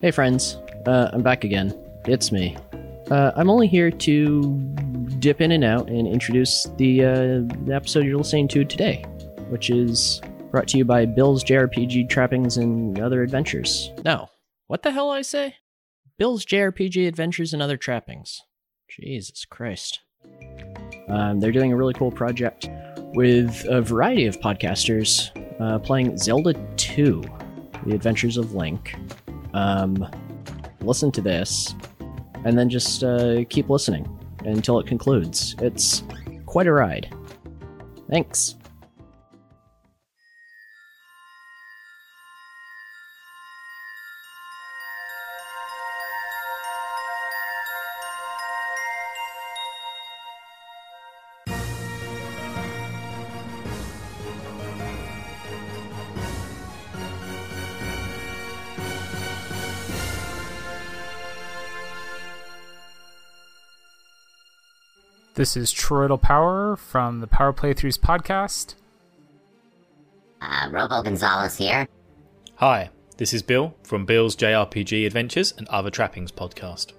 Hey, friends. Uh, I'm back again. It's me. Uh, I'm only here to dip in and out and introduce the, uh, the episode you're listening to today, which is brought to you by Bill's JRPG Trappings and Other Adventures. No. What the hell I say? Bill's JRPG Adventures and Other Trappings. Jesus Christ. Um, they're doing a really cool project with a variety of podcasters uh, playing Zelda 2 The Adventures of Link. Um, listen to this, and then just uh, keep listening until it concludes. It's quite a ride. Thanks. This is Troidal Power from the Power Playthroughs podcast. Uh, Robo Gonzalez here. Hi, this is Bill from Bill's JRPG Adventures and Other Trappings podcast.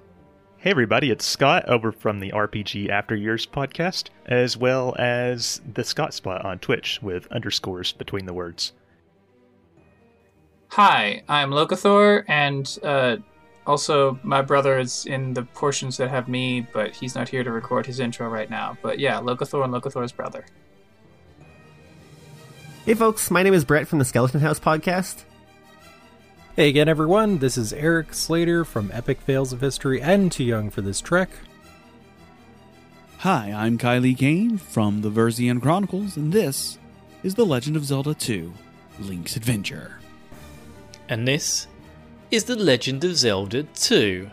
Hey everybody, it's Scott over from the RPG After Years podcast, as well as the Scott Spot on Twitch with underscores between the words. Hi, I'm Locathor, and uh, also my brother is in the portions that have me, but he's not here to record his intro right now. But yeah, Locathor and Locathor's brother. Hey folks, my name is Brett from the Skeleton House podcast. Hey again, everyone. This is Eric Slater from Epic Fails of History and Too Young for This Trek. Hi, I'm Kylie Kane from the Verzian Chronicles, and this is The Legend of Zelda 2 Link's Adventure. And this is The Legend of Zelda 2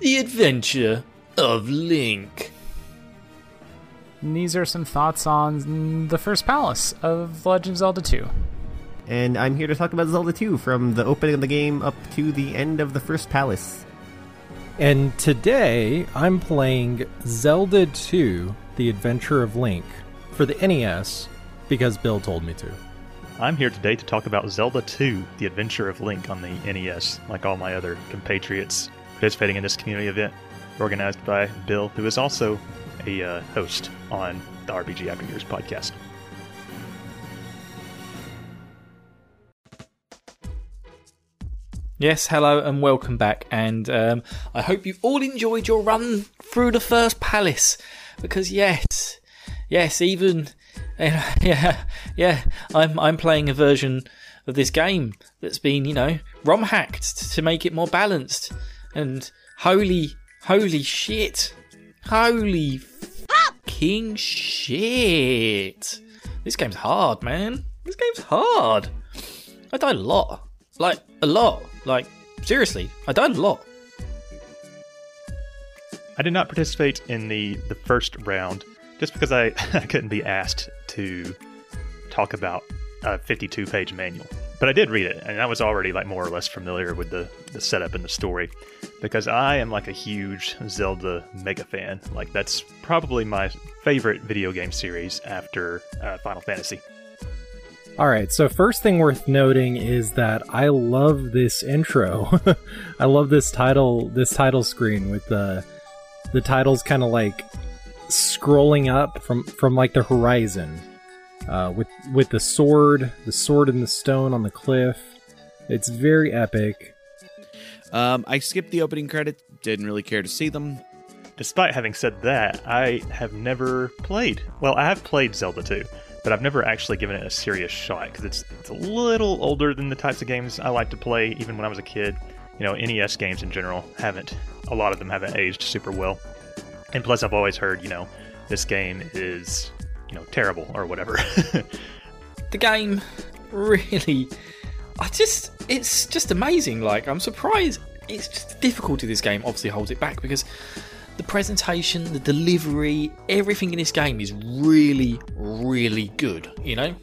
The Adventure of Link. And these are some thoughts on the first palace of Legend of Zelda 2. And I'm here to talk about Zelda 2 from the opening of the game up to the end of the first palace. And today I'm playing Zelda 2 The Adventure of Link for the NES because Bill told me to. I'm here today to talk about Zelda 2 The Adventure of Link on the NES, like all my other compatriots participating in this community event organized by Bill, who is also a uh, host on the RPG After Years podcast. Yes, hello and welcome back. And um, I hope you all enjoyed your run through the first palace. Because yes, yes, even yeah, yeah, I'm I'm playing a version of this game that's been you know ROM hacked to make it more balanced. And holy, holy shit, holy fucking shit! This game's hard, man. This game's hard. I died a lot, like a lot. Like, seriously, I died a lot. I did not participate in the, the first round just because I, I couldn't be asked to talk about a 52 page manual. But I did read it, and I was already like more or less familiar with the, the setup and the story because I am like a huge Zelda mega fan. Like, that's probably my favorite video game series after uh, Final Fantasy. All right, so first thing worth noting is that I love this intro. I love this title, this title screen with the the titles kind of like scrolling up from from like the horizon, uh, with with the sword, the sword and the stone on the cliff. It's very epic. Um, I skipped the opening credits, didn't really care to see them. Despite having said that, I have never played. Well, I have played Zelda 2, but I've never actually given it a serious shot because it's it's a little older than the types of games I like to play even when I was a kid. You know, NES games in general haven't a lot of them haven't aged super well. And plus I've always heard, you know, this game is, you know, terrible or whatever. the game really I just it's just amazing. Like I'm surprised it's just the difficulty of this game obviously holds it back because the presentation, the delivery, everything in this game is really, really good, you know?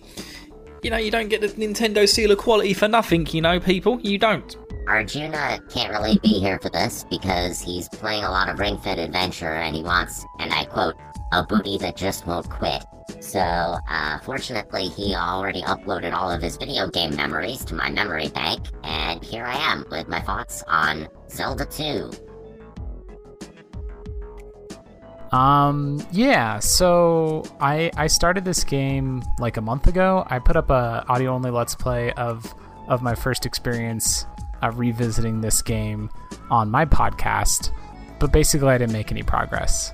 You know, you don't get the Nintendo seal of quality for nothing, you know, people. You don't. Arjuna can't really be here for this because he's playing a lot of Ring Fit Adventure and he wants, and I quote, a booty that just won't quit. So, uh, fortunately, he already uploaded all of his video game memories to my memory bank, and here I am with my thoughts on Zelda 2. Um, yeah, so I I started this game like a month ago. I put up a audio only let's play of of my first experience uh, revisiting this game on my podcast, but basically I didn't make any progress.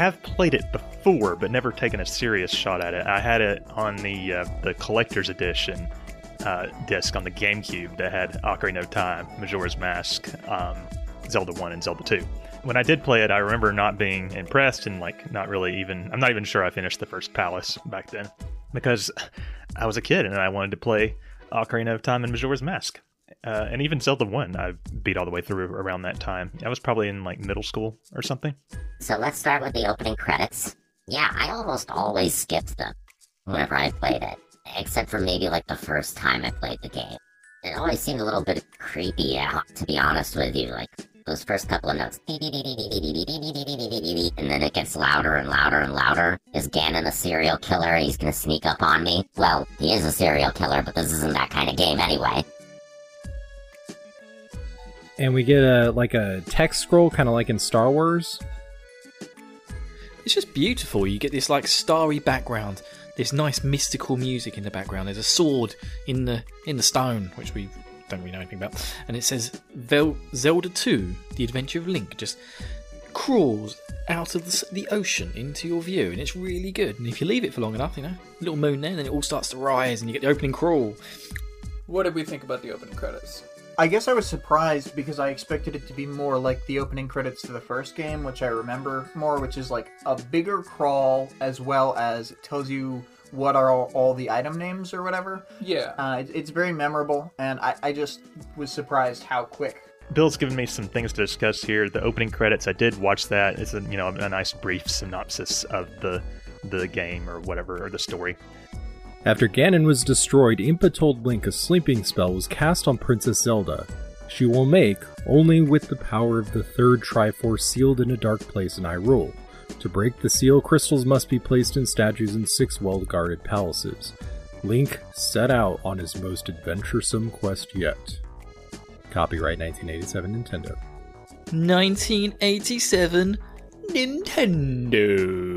have played it before, but never taken a serious shot at it. I had it on the uh, the collector's edition uh, disc on the GameCube that had Ocarina of Time, Majora's Mask, um, Zelda One, and Zelda Two. When I did play it, I remember not being impressed and like not really even. I'm not even sure I finished the first palace back then because I was a kid and I wanted to play Ocarina of Time and Majora's Mask. Uh, and even Zelda 1, I beat all the way through around that time. I was probably in like middle school or something. So let's start with the opening credits. Yeah, I almost always skipped them whenever I played it, except for maybe like the first time I played the game. It always seemed a little bit creepy, to be honest with you. Like those first couple of notes, and then it gets louder and louder and louder. Is Ganon a serial killer? He's gonna sneak up on me. Well, he is a serial killer, but this isn't that kind of game anyway and we get a like a text scroll, kind of like in Star Wars. It's just beautiful. You get this like starry background, this nice mystical music in the background. There's a sword in the in the stone, which we don't really know anything about, and it says Vel- Zelda 2: The Adventure of Link. Just crawls out of the, the, ocean into your view, and it's really good. And if you leave it for long enough, you know, little moon there, and then it all starts to rise, and you get the opening crawl. What did we think about the opening credits? I guess I was surprised because I expected it to be more like the opening credits to the first game, which I remember more, which is like a bigger crawl as well as it tells you what are all, all the item names or whatever. Yeah. Uh, it, it's very memorable, and I, I just was surprised how quick Bill's given me some things to discuss here. The opening credits, I did watch that. It's a you know a nice brief synopsis of the the game or whatever or the story. After Ganon was destroyed, Impa told Link a sleeping spell was cast on Princess Zelda. She will make only with the power of the third Triforce sealed in a dark place in Hyrule. To break the seal, crystals must be placed in statues in six well guarded palaces. Link set out on his most adventuresome quest yet. Copyright 1987 Nintendo. 1987 Nintendo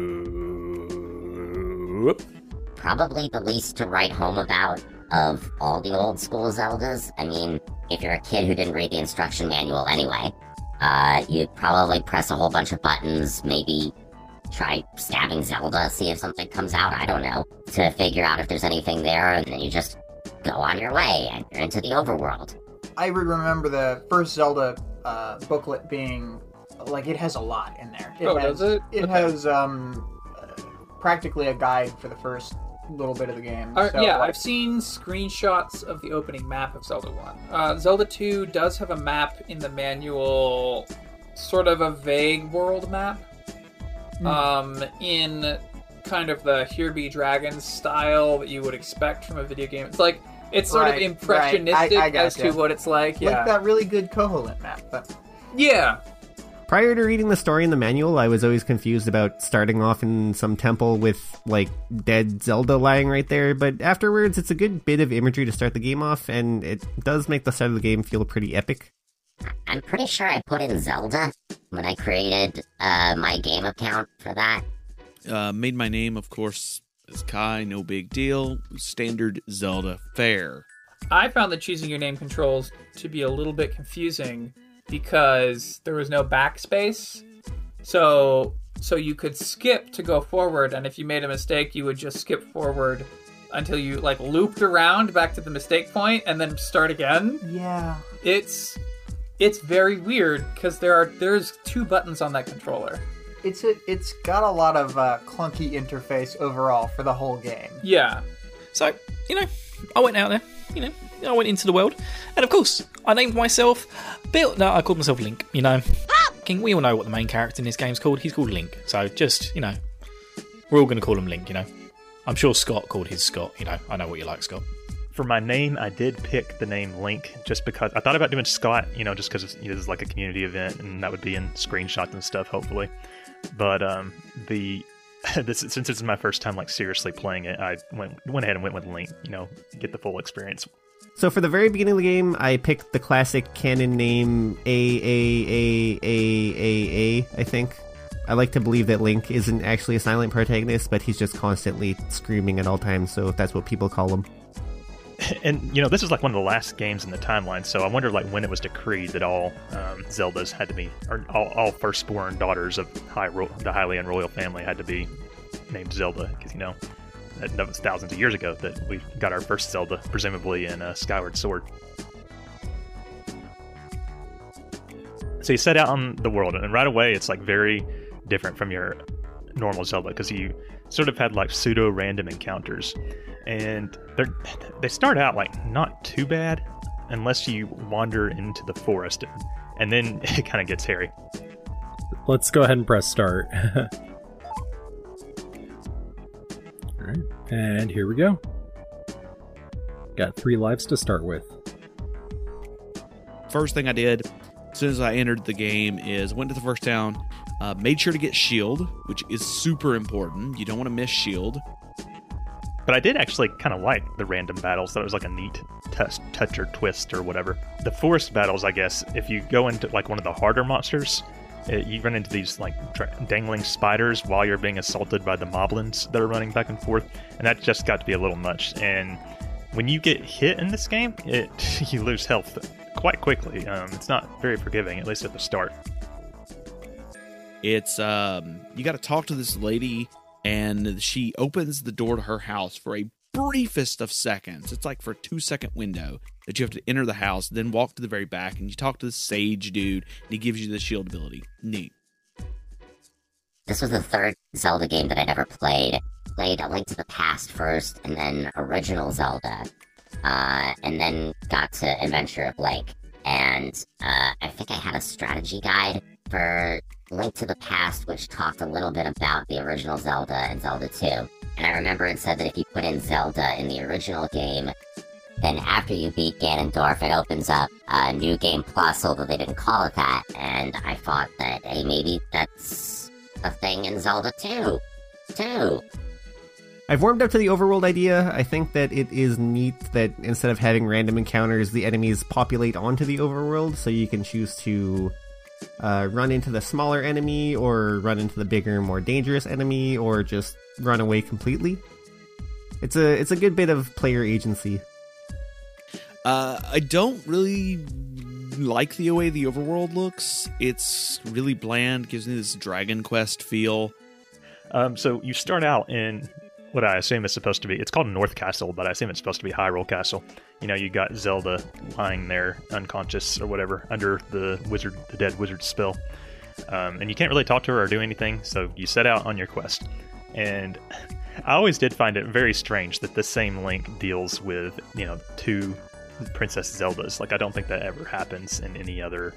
probably the least to write home about of all the old school Zeldas. I mean, if you're a kid who didn't read the instruction manual anyway, uh, you'd probably press a whole bunch of buttons, maybe try stabbing Zelda, see if something comes out, I don't know, to figure out if there's anything there, and then you just go on your way and you're into the overworld. I remember the first Zelda uh, booklet being like it has a lot in there. It oh, has, does it? It okay. has um, practically a guide for the first little bit of the game. Uh, so, yeah, like, I've seen screenshots of the opening map of Zelda 1. Uh, Zelda 2 does have a map in the manual, sort of a vague world map. Mm. Um, in kind of the Here Be Dragons style that you would expect from a video game. It's like it's sort right, of impressionistic right. I, I as to what it's like. Yeah, like that really good Koholint map. But... Yeah, Prior to reading the story in the manual, I was always confused about starting off in some temple with, like, dead Zelda lying right there, but afterwards, it's a good bit of imagery to start the game off, and it does make the start of the game feel pretty epic. I'm pretty sure I put in Zelda when I created uh, my game account for that. Uh, made my name, of course, as Kai, no big deal. Standard Zelda fare. I found the choosing your name controls to be a little bit confusing because there was no backspace. So so you could skip to go forward and if you made a mistake you would just skip forward until you like looped around back to the mistake point and then start again. Yeah. It's it's very weird because there are there's two buttons on that controller. It's a, it's got a lot of uh, clunky interface overall for the whole game. Yeah. So, you know, I went out there, you know, I went into the world, and of course, I named myself Bill. No, I called myself Link. You know, King. We all know what the main character in this game's called. He's called Link. So just you know, we're all going to call him Link. You know, I'm sure Scott called his Scott. You know, I know what you like, Scott. For my name, I did pick the name Link just because I thought about doing Scott, you know, just because you know, this is like a community event and that would be in screenshots and stuff, hopefully. But um, the this since this is my first time like seriously playing it, I went went ahead and went with Link, you know, get the full experience. So for the very beginning of the game, I picked the classic canon name A A A A A A. I think. I like to believe that Link isn't actually a silent protagonist, but he's just constantly screaming at all times. So that's what people call him. And you know, this is like one of the last games in the timeline, so I wonder like when it was decreed that all um, Zeldas had to be, or all, all firstborn daughters of high ro- the Hylian royal family had to be named Zelda, because you know that, that was thousands of years ago that we got our first Zelda, presumably in uh, Skyward Sword. So you set out on the world, and right away it's like very different from your normal Zelda because you sort of had like pseudo random encounters, and they they start out like not too bad unless you wander into the forest, and then it kind of gets hairy. Let's go ahead and press start. All right, and here we go. Got three lives to start with. First thing I did as soon as I entered the game is went to the first town, uh, made sure to get shield, which is super important. You don't want to miss shield. But I did actually kind of like the random battles. That was like a neat touch, touch or twist or whatever. The forest battles, I guess, if you go into like one of the harder monsters, it, you run into these like tra- dangling spiders while you're being assaulted by the moblins that are running back and forth, and that just got to be a little much. And when you get hit in this game, it you lose health quite quickly. Um, it's not very forgiving, at least at the start. It's um, you got to talk to this lady, and she opens the door to her house for a briefest of seconds. It's like for a two second window that you have to enter the house, then walk to the very back, and you talk to the sage dude, and he gives you the shield ability. Neat. This was the third Zelda game that I'd ever played. Played A Link to the Past first, and then original Zelda, uh, and then got to Adventure of Link. And uh, I think I had a strategy guide for Link to the Past, which talked a little bit about the original Zelda and Zelda 2. And I remember it said that if you put in Zelda in the original game, then after you beat Ganondorf, it opens up a new game plus, although they didn't call it that. And I thought that, hey, maybe that's a thing in Zelda 2. Too. I've warmed up to the overworld idea. I think that it is neat that instead of having random encounters, the enemies populate onto the overworld, so you can choose to uh, run into the smaller enemy, or run into the bigger, more dangerous enemy, or just run away completely. It's a it's a good bit of player agency. Uh, I don't really like the way the overworld looks. It's really bland, gives me this Dragon Quest feel. Um, so you start out in what I assume is supposed to be. It's called North Castle, but I assume it's supposed to be Hyrule Castle. You know, you got Zelda lying there unconscious or whatever under the wizard, the dead wizard spell, um, and you can't really talk to her or do anything. So you set out on your quest, and I always did find it very strange that the same Link deals with you know two Princess Zeldas. Like I don't think that ever happens in any other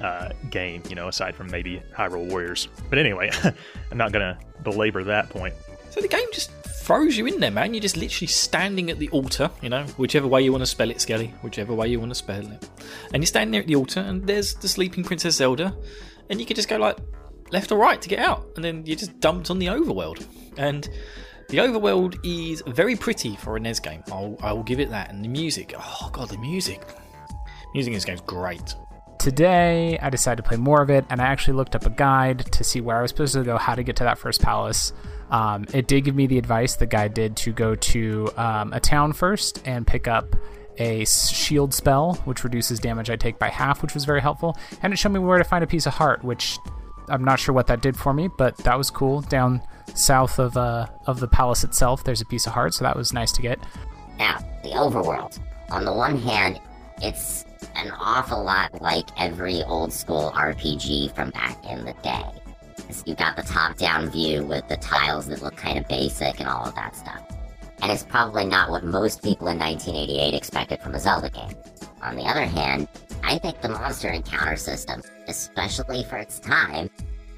uh, game, you know, aside from maybe Hyrule Warriors. But anyway, I'm not gonna belabor that point. So the game just throws you in there, man. You're just literally standing at the altar, you know, whichever way you want to spell it, Skelly, whichever way you want to spell it. And you're standing there at the altar, and there's the sleeping Princess Zelda, and you can just go like left or right to get out, and then you're just dumped on the overworld. And the overworld is very pretty for a NES game. I'll, I will give it that. And the music, oh god, the music. Music in this game is great. Today, I decided to play more of it, and I actually looked up a guide to see where I was supposed to go, how to get to that first palace. Um, it did give me the advice the guy did to go to um, a town first and pick up a shield spell, which reduces damage I take by half, which was very helpful. And it showed me where to find a piece of heart, which I'm not sure what that did for me, but that was cool. Down south of uh, of the palace itself, there's a piece of heart, so that was nice to get. Now, the overworld. On the one hand, it's an awful lot like every old school RPG from back in the day. You got the top down view with the tiles that look kind of basic and all of that stuff. And it's probably not what most people in 1988 expected from a Zelda game. On the other hand, I think the monster encounter system, especially for its time,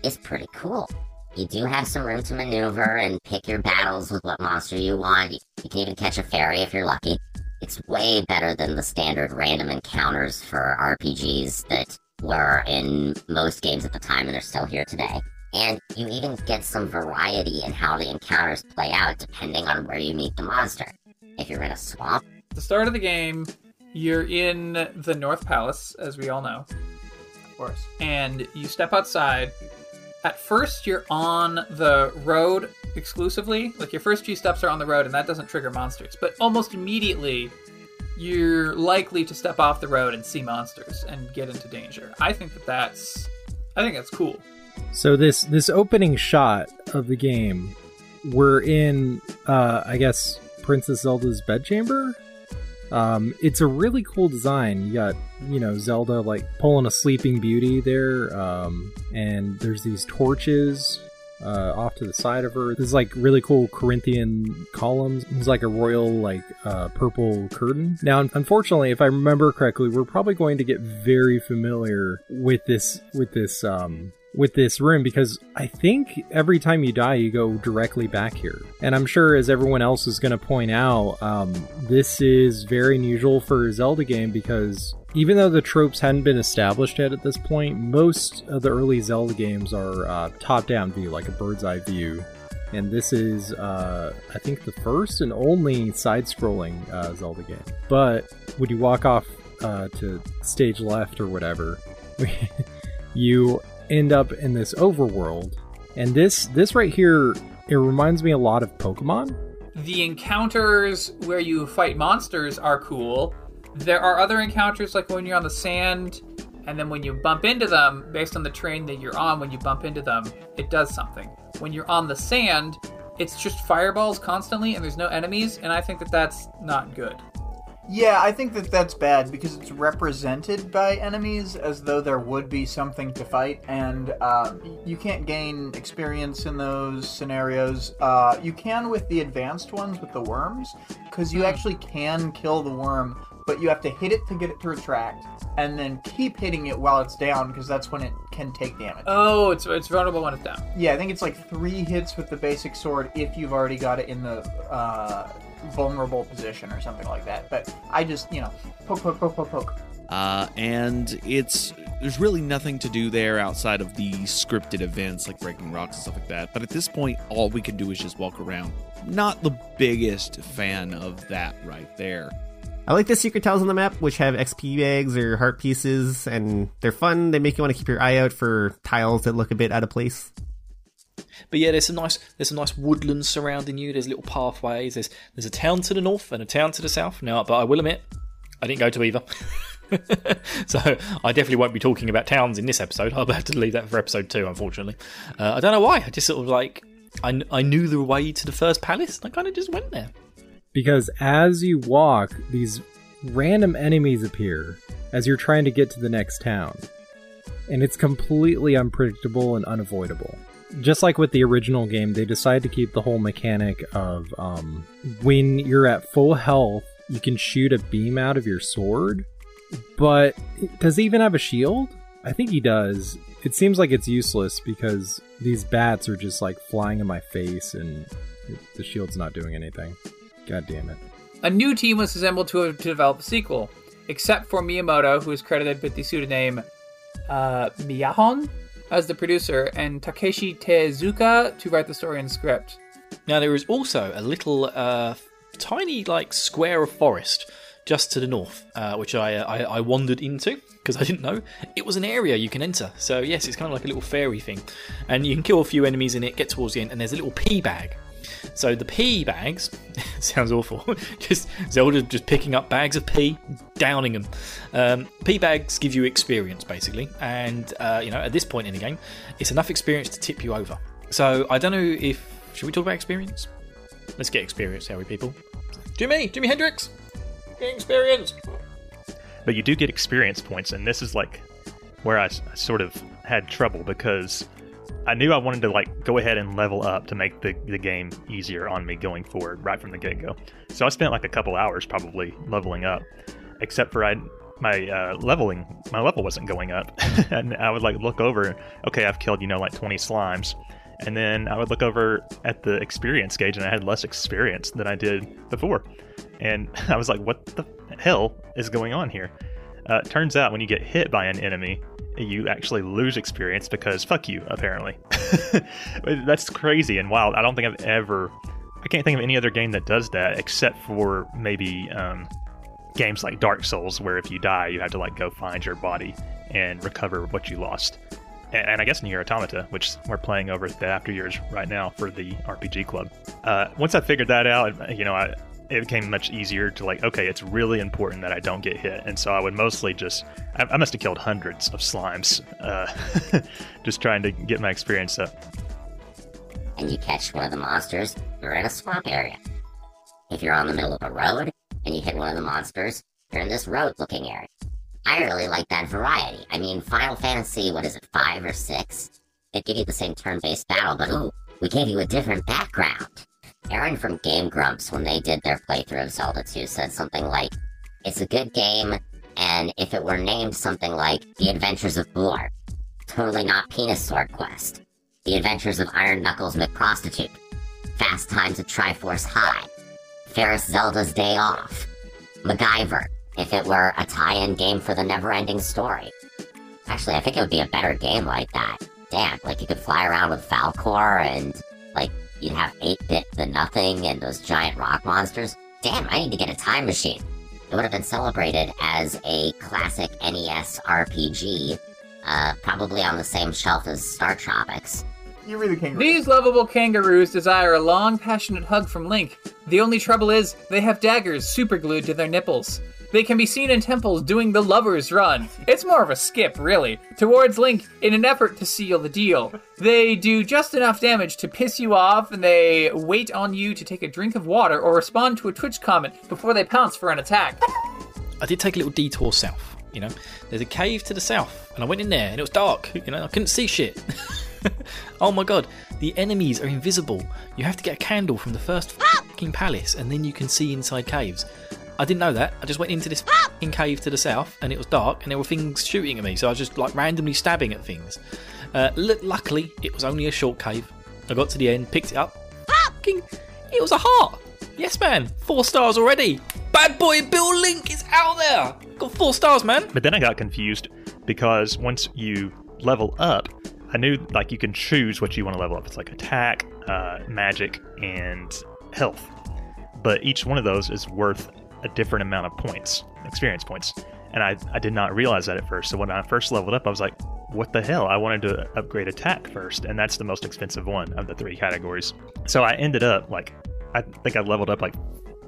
is pretty cool. You do have some room to maneuver and pick your battles with what monster you want. You can even catch a fairy if you're lucky. it's way better than the standard random encounters for RPGs that were in most games at the time and are still here today. And you even get some variety in how the encounters play out depending on where you meet the monster. If you're in a swamp, the start of the game, you're in the North Palace, as we all know, Of course. and you step outside. At first, you're on the road exclusively. Like your first few steps are on the road, and that doesn't trigger monsters. But almost immediately, you're likely to step off the road and see monsters and get into danger. I think that that's, I think that's cool. So this this opening shot of the game, we're in, uh, I guess, Princess Zelda's bedchamber. Um, it's a really cool design. You got you know Zelda like pulling a Sleeping Beauty there, um, and there's these torches uh, off to the side of her. There's like really cool Corinthian columns. It's like a royal like uh, purple curtain. Now, unfortunately, if I remember correctly, we're probably going to get very familiar with this with this um, with this room because I think every time you die, you go directly back here. And I'm sure, as everyone else is going to point out, um, this is very unusual for a Zelda game because even though the tropes hadn't been established yet at this point, most of the early Zelda games are uh, top down view, like a bird's eye view. And this is, uh, I think, the first and only side scrolling uh, Zelda game. But when you walk off uh, to stage left or whatever, you end up in this overworld. And this this right here, it reminds me a lot of Pokemon. The encounters where you fight monsters are cool. There are other encounters like when you're on the sand, and then when you bump into them, based on the train that you're on, when you bump into them, it does something. When you're on the sand, it's just fireballs constantly, and there's no enemies, and I think that that's not good. Yeah, I think that that's bad because it's represented by enemies as though there would be something to fight, and uh, you can't gain experience in those scenarios. Uh, you can with the advanced ones with the worms, because you actually can kill the worm, but you have to hit it to get it to retract, and then keep hitting it while it's down, because that's when it can take damage. Oh, it's it's vulnerable when it's down. Yeah, I think it's like three hits with the basic sword if you've already got it in the uh, vulnerable position or something like that. But I just, you know, poke, poke, poke, poke, poke. Uh, and it's there's really nothing to do there outside of the scripted events like breaking rocks and stuff like that. But at this point, all we can do is just walk around. Not the biggest fan of that right there. I like the secret tiles on the map, which have XP bags or heart pieces, and they're fun. They make you want to keep your eye out for tiles that look a bit out of place. But yeah, there's some nice there's some nice woodlands surrounding you. There's little pathways. There's there's a town to the north and a town to the south. Now, but I will admit, I didn't go to either. so I definitely won't be talking about towns in this episode. I'll have to leave that for episode two, unfortunately. Uh, I don't know why. I just sort of like I, I knew the way to the first palace. And I kind of just went there. Because as you walk, these random enemies appear as you're trying to get to the next town. And it's completely unpredictable and unavoidable. Just like with the original game, they decided to keep the whole mechanic of um, when you're at full health, you can shoot a beam out of your sword. But does he even have a shield? I think he does. It seems like it's useless because these bats are just like flying in my face and the shield's not doing anything. God damn it. A new team was assembled to, to develop a sequel, except for Miyamoto, who is credited with the pseudonym uh, Miyahon as the producer, and Takeshi Tezuka to write the story and script. Now there is also a little uh, tiny like square of forest just to the north, uh, which I, I I wandered into because I didn't know it was an area you can enter. So yes, it's kind of like a little fairy thing, and you can kill a few enemies in it. Get towards the end, and there's a little pea bag. So the pea bags sounds awful. just Zelda just picking up bags of pea, downing them. Um, bags give you experience basically, and uh, you know at this point in the game, it's enough experience to tip you over. So I don't know if should we talk about experience? Let's get experience, shall we, people? Jimmy, Jimi Hendrix, get experience. But you do get experience points, and this is like where I sort of had trouble because I knew I wanted to like go ahead and level up to make the, the game easier on me going forward right from the get go. So I spent like a couple hours probably leveling up, except for I my uh, leveling my level wasn't going up, and I would like look over. Okay, I've killed you know like twenty slimes. And then I would look over at the experience gauge, and I had less experience than I did before. and I was like, "What the hell is going on here?" Uh, turns out when you get hit by an enemy, you actually lose experience because fuck you, apparently. That's crazy and wild. I don't think I've ever. I can't think of any other game that does that except for maybe um, games like Dark Souls, where if you die, you have to like go find your body and recover what you lost. And, and I guess Nier Automata, which we're playing over the after years right now for the RPG club. Uh, once I figured that out, you know, I, it became much easier to like, okay, it's really important that I don't get hit. And so I would mostly just, I, I must have killed hundreds of slimes, uh, just trying to get my experience up. and you catch one of the monsters, you're in a swamp area. If you're on the middle of a road and you hit one of the monsters, you're in this road looking area. I really like that variety. I mean, Final Fantasy, what is it, 5 or 6? It give you the same turn based battle, but ooh, we gave you a different background. Arin from Game Grumps, when they did their playthrough of Zelda 2, said something like, It's a good game, and if it were named something like The Adventures of Boar, totally not Penis Sword Quest. The Adventures of Iron Knuckles McProstitute, Fast Times at Triforce High, Ferris Zelda's Day Off, MacGyver, if it were a tie-in game for the never-ending story. Actually, I think it would be a better game like that. Damn, like you could fly around with Falkor and like you'd have 8-bit the nothing and those giant rock monsters. Damn, I need to get a time machine. It would have been celebrated as a classic NES RPG, uh, probably on the same shelf as Star Tropics. You really can't. These lovable kangaroos desire a long, passionate hug from Link. The only trouble is, they have daggers superglued to their nipples. They can be seen in temples doing the lover's run. It's more of a skip, really, towards Link in an effort to seal the deal. They do just enough damage to piss you off, and they wait on you to take a drink of water or respond to a Twitch comment before they pounce for an attack. I did take a little detour south. You know, there's a cave to the south, and I went in there, and it was dark. You know, I couldn't see shit. oh my god, the enemies are invisible. You have to get a candle from the first ah! fucking palace, and then you can see inside caves. I didn't know that. I just went into this cave to the south, and it was dark, and there were things shooting at me. So I was just like randomly stabbing at things. Uh, l- luckily, it was only a short cave. I got to the end, picked it up. It was a heart. Yes, man. Four stars already. Bad boy Bill Link is out there. Got four stars, man. But then I got confused because once you level up, I knew like you can choose what you want to level up. It's like attack, uh, magic, and health. But each one of those is worth a different amount of points, experience points. And I, I did not realize that at first. So when I first leveled up, I was like, what the hell? I wanted to upgrade attack first, and that's the most expensive one of the three categories. So I ended up like, I think I leveled up like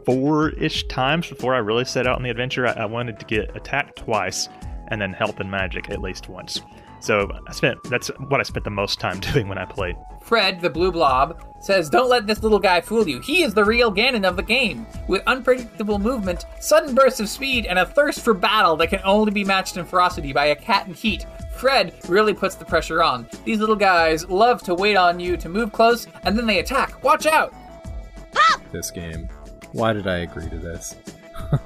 four ish times before I really set out on the adventure. I, I wanted to get attack twice and then health and magic at least once. So I spent that's what I spent the most time doing when I played. Fred, the blue blob, says, Don't let this little guy fool you. He is the real Ganon of the game, with unpredictable movement, sudden bursts of speed, and a thirst for battle that can only be matched in ferocity by a cat in heat. Fred really puts the pressure on. These little guys love to wait on you to move close, and then they attack. Watch out! This game. Why did I agree to this?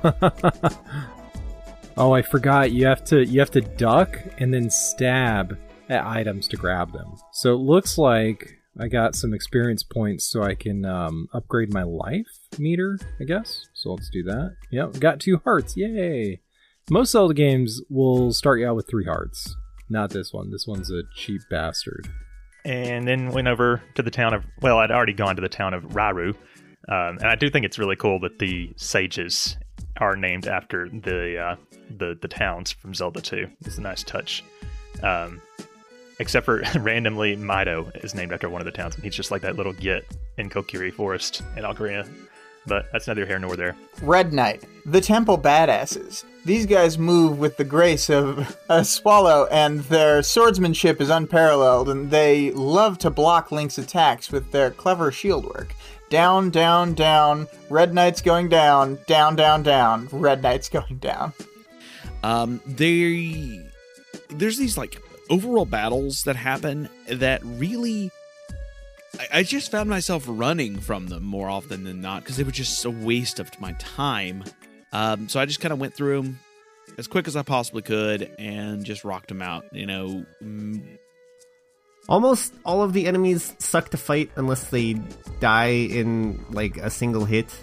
oh, I forgot. You have to you have to duck and then stab at items to grab them. So it looks like I got some experience points so I can um, upgrade my life meter, I guess. So let's do that. Yep, got two hearts. Yay! Most Zelda games will start you out with three hearts. Not this one. This one's a cheap bastard. and then went over to the town of well i'd already gone to the town of rauru um, and i do think it's really cool that the sages are named after the uh, the, the towns from zelda 2 it's a nice touch um, except for randomly mido is named after one of the towns and he's just like that little git in kokiri forest in ocarina but that's neither here nor there Red Knight, the temple badasses. These guys move with the grace of a swallow, and their swordsmanship is unparalleled, and they love to block Link's attacks with their clever shield work. Down, down, down. Red Knight's going down. Down, down, down. Red Knight's going down. um they there's these like overall battles that happen that really I, I just found myself running from them more often than not because they were just a waste of my time um so i just kind of went through them as quick as i possibly could and just rocked them out you know Almost all of the enemies suck to fight unless they die in like a single hit.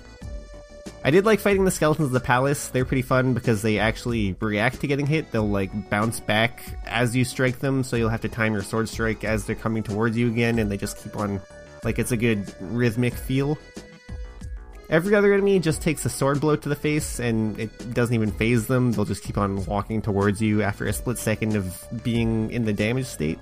I did like fighting the skeletons of the palace. They're pretty fun because they actually react to getting hit. They'll like bounce back as you strike them, so you'll have to time your sword strike as they're coming towards you again, and they just keep on like it's a good rhythmic feel. Every other enemy just takes a sword blow to the face, and it doesn't even phase them. They'll just keep on walking towards you after a split second of being in the damage state.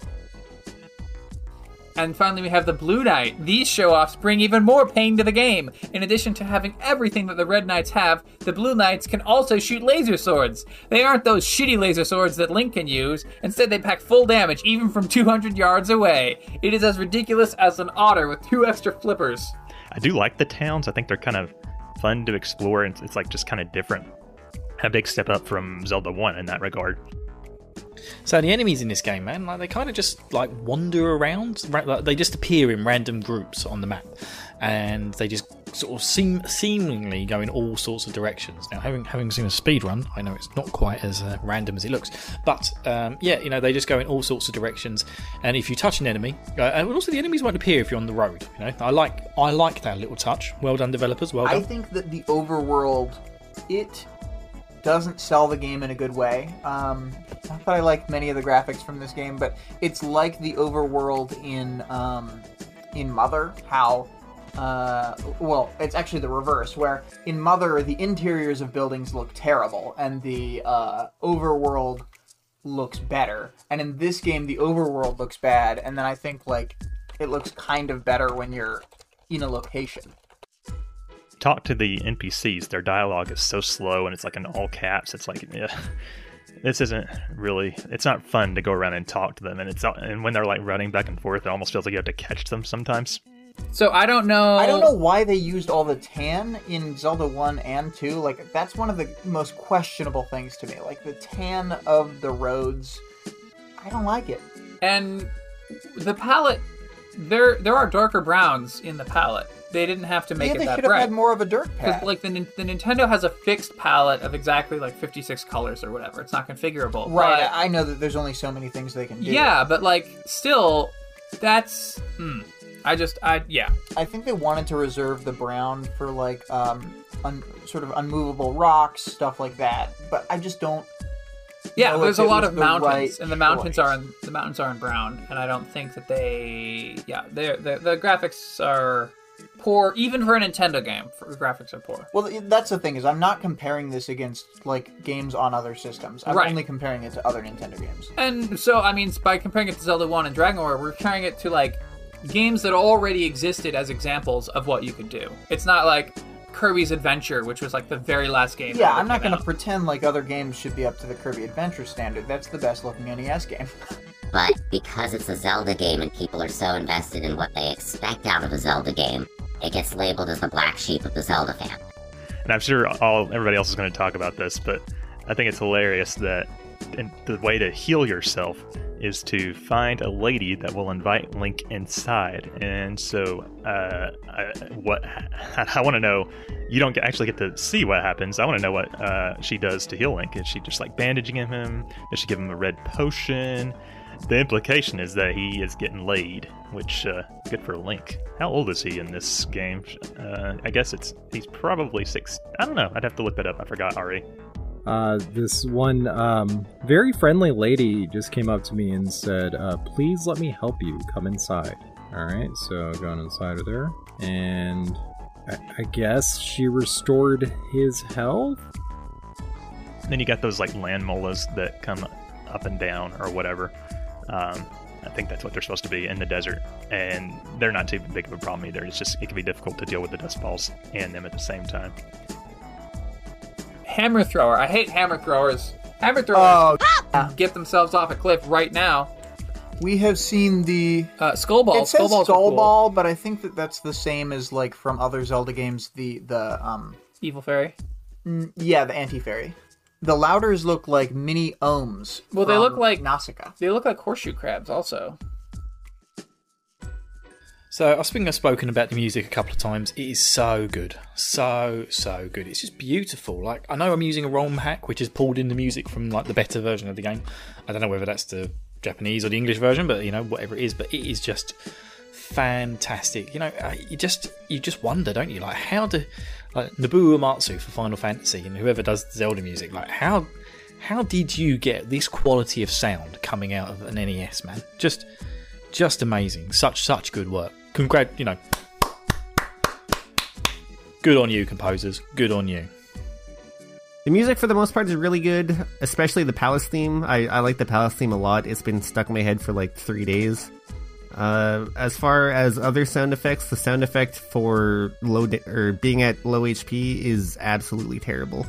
And finally, we have the Blue Knight. These show offs bring even more pain to the game. In addition to having everything that the Red Knights have, the Blue Knights can also shoot laser swords. They aren't those shitty laser swords that Link can use. Instead, they pack full damage even from 200 yards away. It is as ridiculous as an otter with two extra flippers. I do like the towns. I think they're kind of fun to explore, and it's like just kind of different. A big step up from Zelda 1 in that regard. So the enemies in this game, man, like they kind of just like wander around. Like, they just appear in random groups on the map, and they just sort of seem seemingly go in all sorts of directions. Now, having having seen a speed run, I know it's not quite as uh, random as it looks, but um, yeah, you know they just go in all sorts of directions. And if you touch an enemy, uh, and also the enemies won't appear if you're on the road. You know, I like I like that little touch. Well done, developers. Well done. I think that the overworld, it doesn't sell the game in a good way. Um, not that I like many of the graphics from this game, but it's like the overworld in um, in Mother. How uh, well, it's actually the reverse, where in Mother the interiors of buildings look terrible and the uh, overworld looks better, and in this game the overworld looks bad, and then I think like it looks kind of better when you're in a location. Talk to the NPCs. Their dialogue is so slow, and it's like in all caps. It's like, yeah, this isn't really. It's not fun to go around and talk to them, and it's and when they're like running back and forth, it almost feels like you have to catch them sometimes. So I don't know. I don't know why they used all the tan in Zelda 1 and 2. Like, that's one of the most questionable things to me. Like, the tan of the roads, I don't like it. And the palette, there there are darker browns in the palette. They didn't have to make yeah, it they that should have bright. had more of a dirt pad. like the, the Nintendo has a fixed palette of exactly like 56 colors or whatever. It's not configurable. right, But- I know that there's only so many things they can do. yeah, but like still, that's. Hmm, I just I yeah. I think they wanted to reserve the brown for, like, um, un- sort of unmovable rocks, stuff like that. But I just don't. Yeah, there's a lot of the mountains, right and the mountains choice. are in the mountains are in brown, and I don't think that they. Yeah, they're, the the graphics are poor, even for a Nintendo game. For, the graphics are poor. Well, that's the thing is, I'm not comparing this against like games on other systems. I'm Right. only comparing it to other Nintendo games. And so, I mean, by comparing it to Zelda 1 and Dragon War, we're comparing it to, like, games that already existed as examples of what you could do. It's not like Kirby's Adventure, which was, like, the very last game. Yeah, that I'm not came going to out. pretend like other games should be up to the Kirby Adventure standard. That's the best looking NES game. But because it's a Zelda game and people are so invested in what they expect out of a Zelda game, it gets labeled as the black sheep of the Zelda family. And I'm sure all everybody else is going to talk about this, but I think it's hilarious that and the way to heal yourself is to find a lady that will invite Link inside. And so, uh, I, what I want to know, you don't actually get to see what happens. I want to know what uh, she does to heal Link. Is she just like bandaging him? Does she give him a red potion? The implication is that he is getting laid, which uh, good for Link. How old is he in this game? Uh, I guess it's he's probably six. I don't know. I'd have to look that up. I forgot Ari. Uh, this one um, very friendly lady just came up to me and said, uh, "Please let me help you. Come inside." All right, so going inside with her, and I, I guess she restored his health. Then you got those like land molas that come up and down or whatever. Um, I think that's what they're supposed to be in the desert, and they're not too big of a problem either. It's just it can be difficult to deal with the dust balls and them at the same time. Hammer Thrower. I hate hammer throwers. Hammer throwers Oh, get themselves off a cliff right now. we have seen the. Uh, Skull Ball. It says Skull Balls Skull cool. Ball, but I think that that's the same as like from other Zelda games. The the um Evil Fairy. mm, yeah the anti fairy. The Lowders look like mini ohms. Well, they look like- Nausicaa. They look like horseshoe crabs, also. So I think I've spoken about the music a couple of times. It is so good, so so good. It's just beautiful. Like I know I'm using a ROM hack, which has pulled in the music from like the better version of the game. I don't know whether that's the Japanese or the English version, but you know whatever it is. But it is just fantastic. You know, uh, you just you just wonder, don't you? Like how do like Nobuo Uematsu for Final Fantasy and whoever does Zelda music, like how how did you get this quality of sound coming out of an NES, man? Just just amazing. Such such good work. Congrat, you know. Good on you, composers. Good on you. The music, for the most part, is really good, especially the palace theme. I, I like the palace theme a lot. It's been stuck in my head for like three days. Uh, as far as other sound effects, the sound effect for low da- or being at low HP is absolutely terrible.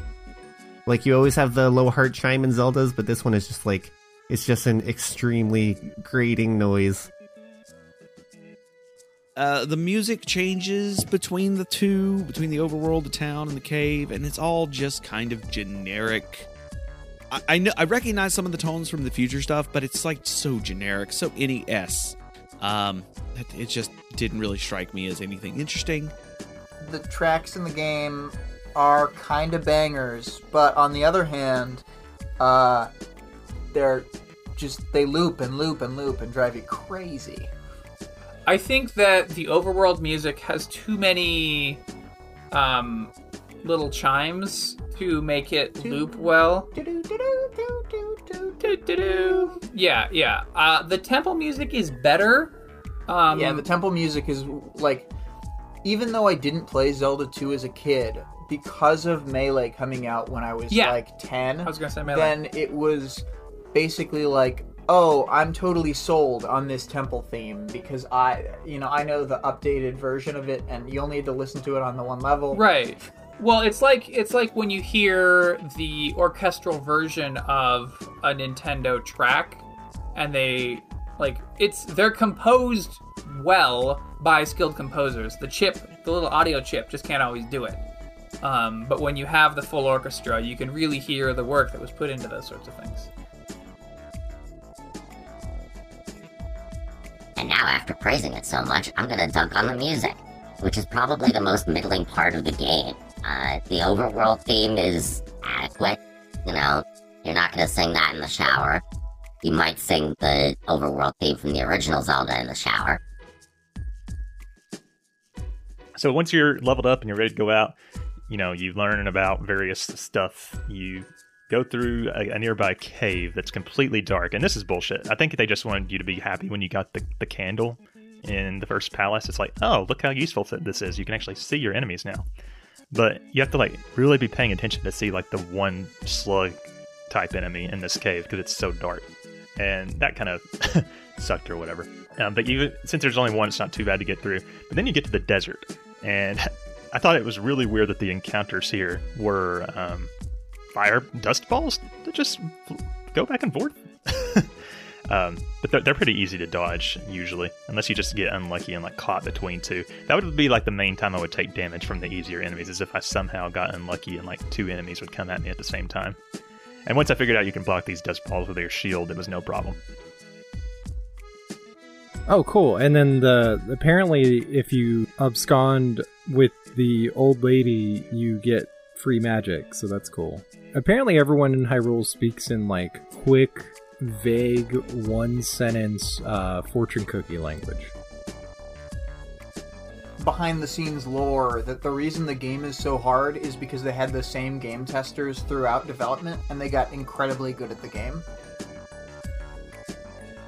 Like you always have the low heart chime in Zeldas, but this one is just like it's just an extremely grating noise. Uh, the music changes between the two, between the overworld, the town, and the cave, and it's all just kind of generic. I, I know I recognize some of the tones from the future stuff, but it's like so generic, so NES. Um, it, it just didn't really strike me as anything interesting. The tracks in the game are kind of bangers, but on the other hand, uh, they're just they loop and loop and loop and drive you crazy. I think that the overworld music has too many um, little chimes to make it loop well. Yeah, yeah. Uh, the temple music is better. Um, yeah, the temple music is like, even though I didn't play Zelda 2 as a kid, because of Melee coming out when I was Yeah. like 10, I was gonna say Melee. then it was basically like, oh, I'm totally sold on this temple theme because I, you know, I know the updated version of it, and you only need to listen to it on the one level. Right. Well, it's like it's like when you hear the orchestral version of a Nintendo track, and they like it's they're composed well by skilled composers. The chip, the little audio chip, just can't always do it. Um, but when you have the full orchestra, you can really hear the work that was put into those sorts of things. And now, after praising it so much, I'm gonna dunk on the music, which is probably the most middling part of the game. Uh, the overworld theme is adequate. You know, you're not gonna sing that in the shower. You might sing the overworld theme from the original Zelda in the shower. So once you're leveled up and you're ready to go out, you know, you learn about various stuff. You go through a, a nearby cave that's completely dark, and this is bullshit. I think they just wanted you to be happy when you got the, the candle in the first palace. It's like, oh, look how useful this is. You can actually see your enemies now. But you have to like really be paying attention to see like the one slug type enemy in this cave because it's so dark, and that kind of sucked or whatever. Um, but even since there's only one, it's not too bad to get through. But then you get to the desert, and I thought it was really weird that the encounters here were um, fire dust balls that just go back and forth. um, but they're, they're pretty easy to dodge usually, unless you just get unlucky and like caught between two. That would be like the main time I would take damage from the easier enemies, is if I somehow got unlucky and like two enemies would come at me at the same time. And once I figured out you can block these dust balls with your shield, it was no problem. Oh, cool. And then the apparently, if you abscond with the old lady, you get free magic. So that's cool. Apparently, everyone in Hyrule speaks in like quick, vague, one sentence uh, fortune cookie language. behind the scenes lore that the reason the game is so hard is because they had the same game testers throughout development and they got incredibly good at the game.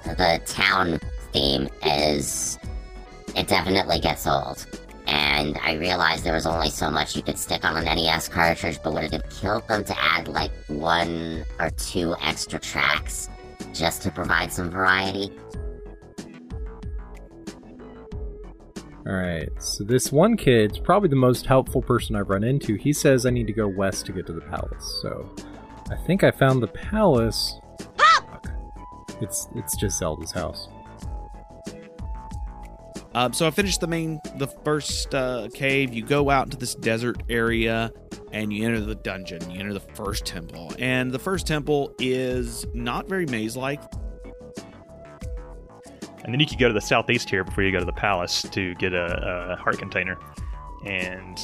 the town theme is it definitely gets old. And I realized there was only so much you could stick on an NES cartridge, but would it have killed them to add like one or two extra tracks just to provide some variety? All right. So this one kid's probably the most helpful person I've run into. He says I need to go west to get to the palace. So I think I found the palace. Fuck. It's it's just Zelda's house. Um, so I finished the main, the first uh, cave. You go out into this desert area, and you enter the dungeon. You enter the first temple, and the first temple is not very maze-like. And then you could go to the southeast here before you go to the palace to get a, a heart container. And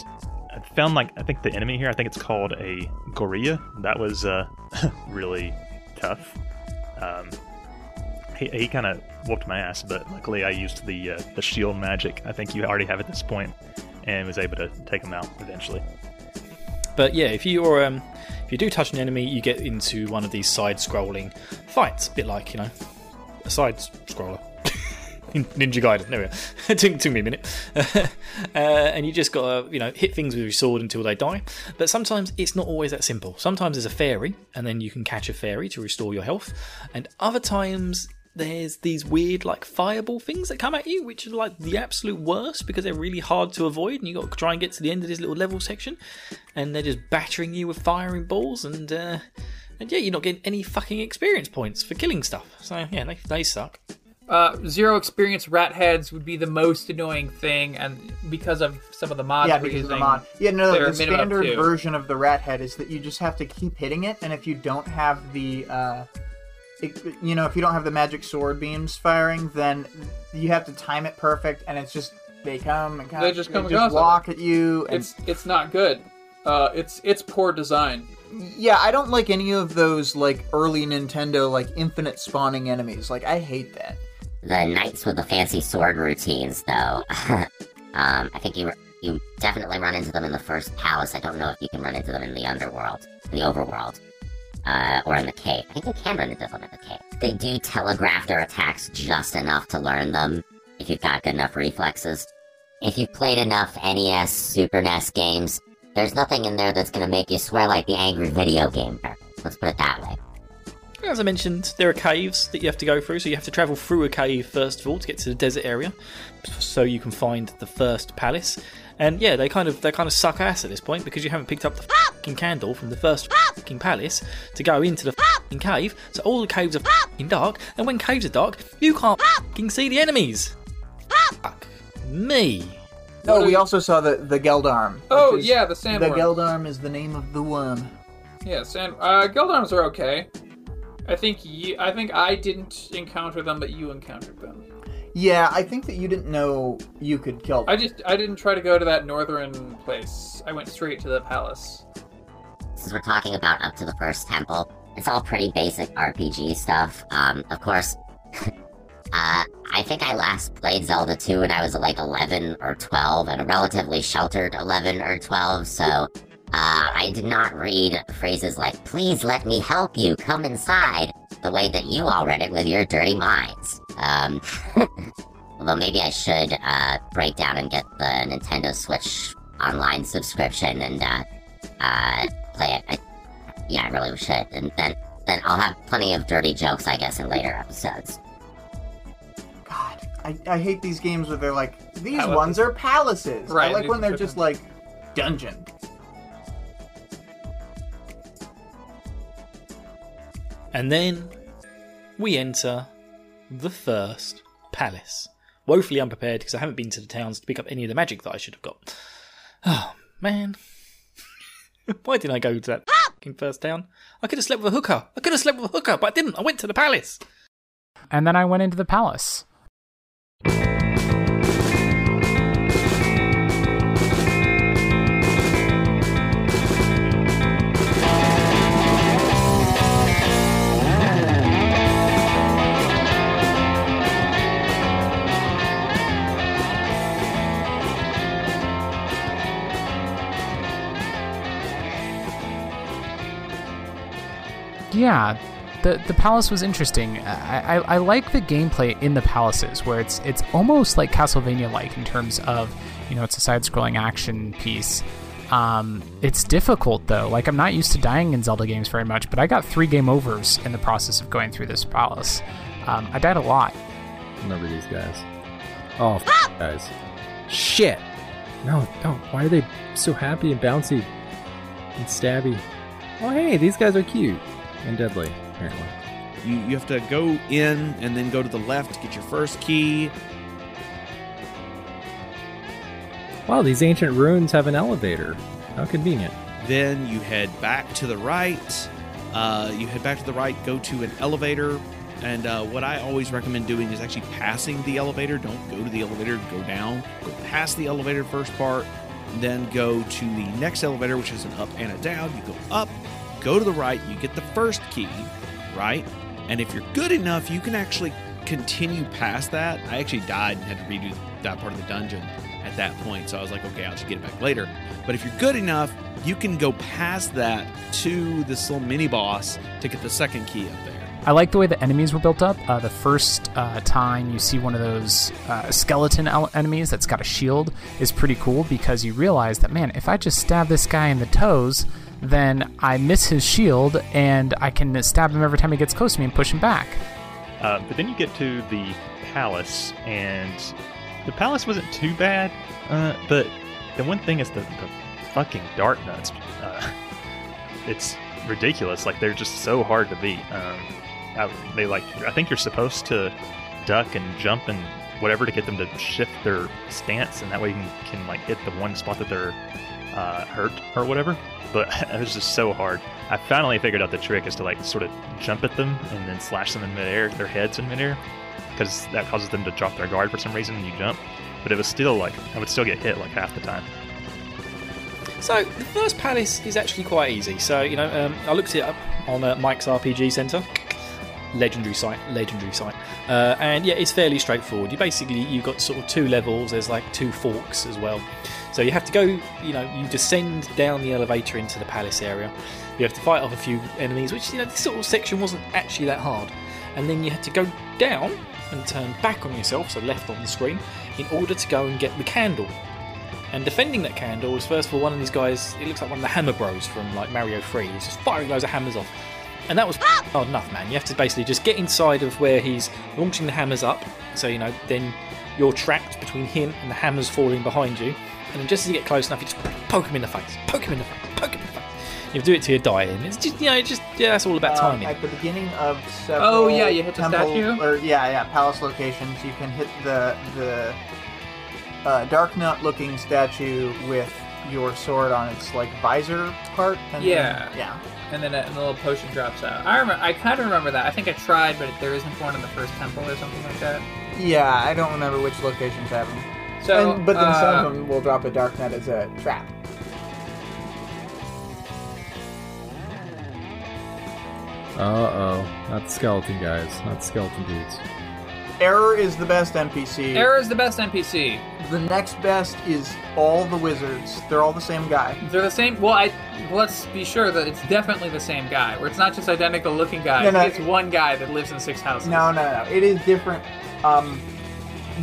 I found like I think the enemy here. I think it's called a gorilla. That was uh, really tough. Um, he, he kind of whooped my ass, but luckily I used the uh, the shield magic. I think you already have at this point, and was able to take him out eventually. But yeah, if you are um, if you do touch an enemy, you get into one of these side-scrolling fights, a bit like you know a side scroller. Ninja Gaiden. There we go. took, took me a minute. uh, and you just gotta, you know, hit things with your sword until they die. But sometimes it's not always that simple. Sometimes there's a fairy, and then you can catch a fairy to restore your health. And other times there's these weird, like, fireball things that come at you, which are like the absolute worst because they're really hard to avoid. And you got to try and get to the end of this little level section, and they're just battering you with firing balls. And uh, and yeah, you're not getting any fucking experience points for killing stuff. So yeah, they, they suck. Uh, zero experience rat heads would be the most annoying thing, and because of some of the mods yeah, we're because of the mod. Yeah, no, they're the standard version of the rat head is that you just have to keep hitting it, and if you don't have the, uh, it, you know, if you don't have the magic sword beams firing, then you have to time it perfect, and it's just they come and come, They just come they across just walk at you. And, it's it's not good. Uh, it's it's poor design. yeah, I don't like any of those like early Nintendo like infinite spawning enemies. Like I hate that. The knights with the fancy sword routines, though. um, I think you you definitely run into them in the first palace. I don't know if you can run into them in the underworld, in the overworld, uh, or in the cave. I think you can run into them in the cave. They do telegraph their attacks just enough to learn them if you've got good enough reflexes. If you've played enough NES, Super NES games, there's nothing in there that's gonna make you swear like the angry video gamer. Let's put it that way. As I mentioned, there are caves that you have to go through, so you have to travel through a cave first of all to get to the desert area, so you can find the first palace. And yeah, they kind of they kind of suck ass at this point because you haven't picked up the fucking candle from the first fucking palace to go into the fucking cave. So all the caves are fucking dark, and when caves are dark, you can't fucking see the enemies. Fuck me. Oh, do we also saw the the Geldarm. Oh, is- yeah, the sandworm. The. Geldarm is the name of the worm. Yeah, sand. Uh, Geldarms are okay. I think you, I think I didn't encounter them, but you encountered them. Yeah, I think that you didn't know you could kill them. I just I didn't try to go to that northern place. I went straight to the palace. since we're talking about up to the first temple, it's all pretty basic RPG stuff. Um, of course, uh, I think I last played Zelda 2 when I was like 11 or 12, and a relatively sheltered 11 or 12, so uh, I did not read phrases like, please let me help you, come inside, the way that you all read it with your dirty minds. Um, although maybe I should uh, break down and get the Nintendo Switch online subscription and uh, uh, play it. I, yeah, I really should. And then, then I'll have plenty of dirty jokes, I guess, in later episodes. God, I, I hate these games where they're like, these Palaces. ones are palaces. Right, I like when they're different. just like dungeon. And then we enter the first palace. Woefully unprepared because I haven't been to the towns to pick up any of the magic that I should have got. Oh, man. Why didn't I go to that fucking first town? I could have slept with a hooker. I could have slept with a hooker, but I didn't. I went to the palace. And then I went into the palace. Yeah, the the palace was interesting. I, I, I like the gameplay in the palaces where it's it's almost like Castlevania like in terms of you know it's a side scrolling action piece. Um, it's difficult though. Like I'm not used to dying in Zelda games very much, but I got three game overs in the process of going through this palace. Um, I died a lot. Remember these guys. Oh, f- guys. Shit. No, no. Why are they so happy and bouncy and stabby? Oh, hey, these guys are cute and deadly, apparently. You you have to go in and then go to the left to get your first key. Wow, these ancient ruins have an elevator. How convenient. Then you head back to the right. Uh, you head back to the right, go to an elevator. And uh, what I always recommend doing is actually passing the elevator. Don't go to the elevator, go down. Go past the elevator first part, then go to the next elevator, which is an up and a down. You go up, go to the right, you get the first key, right? And if you're good enough, you can actually continue past that, I actually died and had to redo that part of the dungeon at that point. So I was like, okay, I'll just get it back later. But if you're good enough, you can go past that to this little mini boss to get the second key up there. I like the way the enemies were built up. Uh, the first uh, time you see one of those uh, skeleton el- enemies that's got a shield is pretty cool because you realize that, man, if I just stab this guy in the toes, then I miss his shield and I can stab him every time he gets close to me and push him back. Uh, but then you get to the palace, and the palace wasn't too bad. Uh, but the one thing is the, the fucking dark nuts. Uh, it's ridiculous. Like they're just so hard to beat. Um, I, they like. I think you're supposed to duck and jump and whatever to get them to shift their stance, and that way you can, can like hit the one spot that they're uh, hurt or whatever. But it was just so hard. I finally figured out the trick is to like sort of jump at them and then slash them in midair, their heads in midair, because that causes them to drop their guard for some reason when you jump. But it was still like I would still get hit like half the time. So the first palace is actually quite easy. So you know, um, I looked it up on uh, Mike's RPG Center. Legendary site, legendary site, uh, and yeah, it's fairly straightforward. You basically you've got sort of two levels. There's like two forks as well, so you have to go. You know, you descend down the elevator into the palace area. You have to fight off a few enemies, which you know this sort of section wasn't actually that hard, and then you had to go down and turn back on yourself, so left on the screen, in order to go and get the candle. And defending that candle was first of all one of these guys. It looks like one of the Hammer Bros from like Mario 3. He's just firing loads of hammers off, and that was hard enough, man. You have to basically just get inside of where he's launching the hammers up. So you know, then you're trapped between him and the hammers falling behind you. And then just as you get close enough, you just poke him in the face, poke him in the face, poke him in the face. You do it till you die, and it's just you know, it's just yeah, that's all about Um, timing. at the beginning of several Oh, yeah, you hit the temple, statue? or yeah, yeah, palace locations. You can hit the the uh, dark nut looking statue with your sword on its like visor part. And Yeah. then, yeah. and then a, and a little potion drops out. I remember. I kind of remember that. I think I tried, but there isn't one in the first temple or something like that. Yeah, I don't remember which locations have them. So, And- but then uh, some of them will drop a dark nut as a trap. Uh oh. Not the skeleton guys. Not the skeleton dudes. Error is the best NPC. Error is the best NPC. The next best is all the wizards. They're all the same guy. They're the same. Well, I let's be sure that it's definitely the same guy. Where it's not just identical looking guys. No, no. It's one guy that lives in six houses. No, no, no. It is different. Um,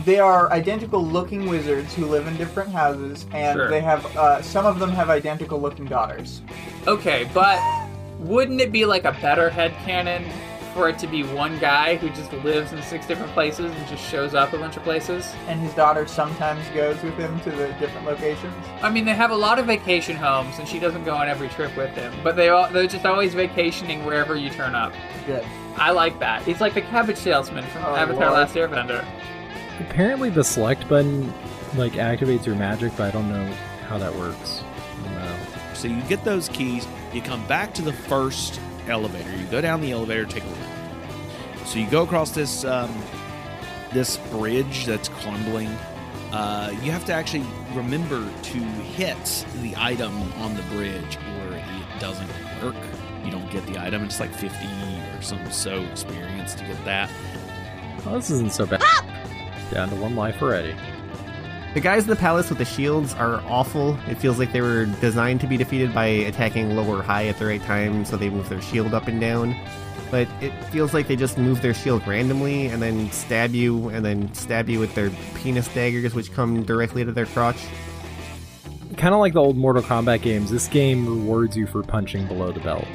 they are identical looking wizards who live in different houses, and Sure. they have uh, some of them have identical looking daughters. Okay, but wouldn't it be like a better head canon for it to be one guy who just lives in six different places and just shows up a bunch of places? And his daughter sometimes goes with him to the different locations. I mean, they have a lot of vacation homes, and she doesn't go on every trip with him. But they all, they're just always vacationing wherever you turn up. Good. I like that. He's like the cabbage salesman from Oh, Avatar: Lord. Last Airbender. Apparently, the select button like activates your magic, but I don't know how that works. I. So you get those keys, you come back to the first elevator. You go down the elevator, take a look. So you go across this um, this bridge that's crumbling. Uh, you have to actually remember to hit the item on the bridge, or it doesn't work. You don't get the item. It's like fifty or some so experienced to get that. Oh, this isn't so bad. Down to one life already. The guys in the palace with the shields are awful. It feels like they were designed to be defeated by attacking low or high at the right time, so they move their shield up and down. But it feels like they just move their shield randomly and then stab you, and then stab you with their penis daggers, which come directly to their crotch. Kind of like the old Mortal Kombat games, this game rewards you for punching below the belt.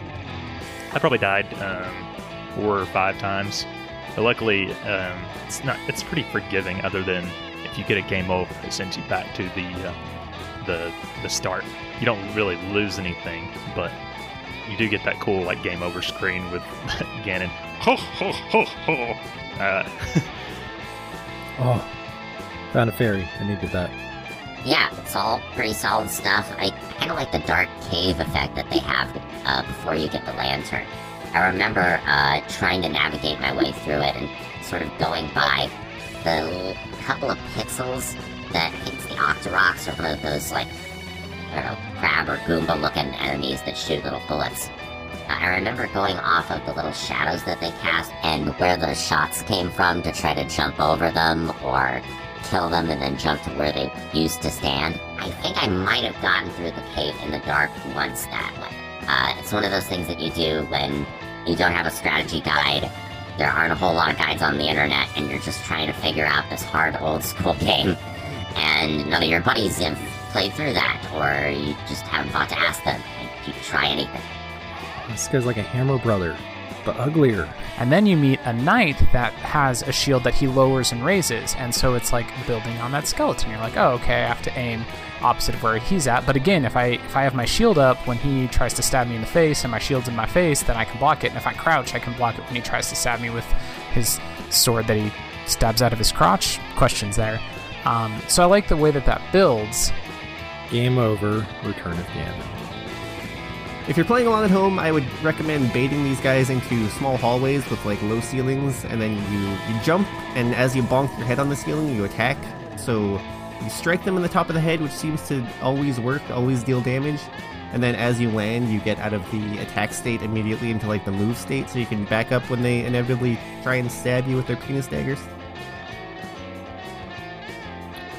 I probably died um, four or five times. But luckily, um, it's not. It's pretty forgiving. Other than if you get a game over, it sends you back to the uh, the the start. You don't really lose anything, but you do get that cool like game over screen with Ganon. Ho ho ho ho. Uh, Oh, found a fairy. I needed that. Yeah, it's all pretty solid stuff. I kind of like the dark cave effect that they have uh, before you get the lantern. I remember uh, trying to navigate my way through it and sort of going by the couple of pixels that I it's the Octoroks or one of those like I don't know crab or Goomba looking enemies that shoot little bullets. I remember going off of the little shadows that they cast and where the shots came from to try to jump over them or kill them and then jump to where they used to stand. I think I might have gotten through the cave in the dark once that way. Uh, it's one of those things that you do when you don't have a strategy guide. There aren't a whole lot of guides on the internet, and you're just trying to figure out this hard old school game. And none of your buddies have played through that, or you just haven't thought to ask them. And you try anything. This guy's like a hammer brother, but uglier. And then you meet a knight that has a shield that he lowers and raises, and so it's like building on that skeleton. You're like, oh, okay, I have to aim opposite of where he's at. But again, if I if I have my shield up when he tries to stab me in the face, and my shield's in my face, then I can block it. And if I crouch, I can block it when he tries to stab me with his sword that he stabs out of his crotch. Questions there. Um, so I like the way that that builds. Game over. Return of Ganon. If you're playing along at home, I would recommend baiting these guys into small hallways with like low ceilings, and then you you jump, and as you bonk your head on the ceiling, you attack. So you strike them in the top of the head, which seems to always work, always deal damage. And then as you land, you get out of the attack state immediately into like the move state, so you can back up when they inevitably try and stab you with their penis daggers.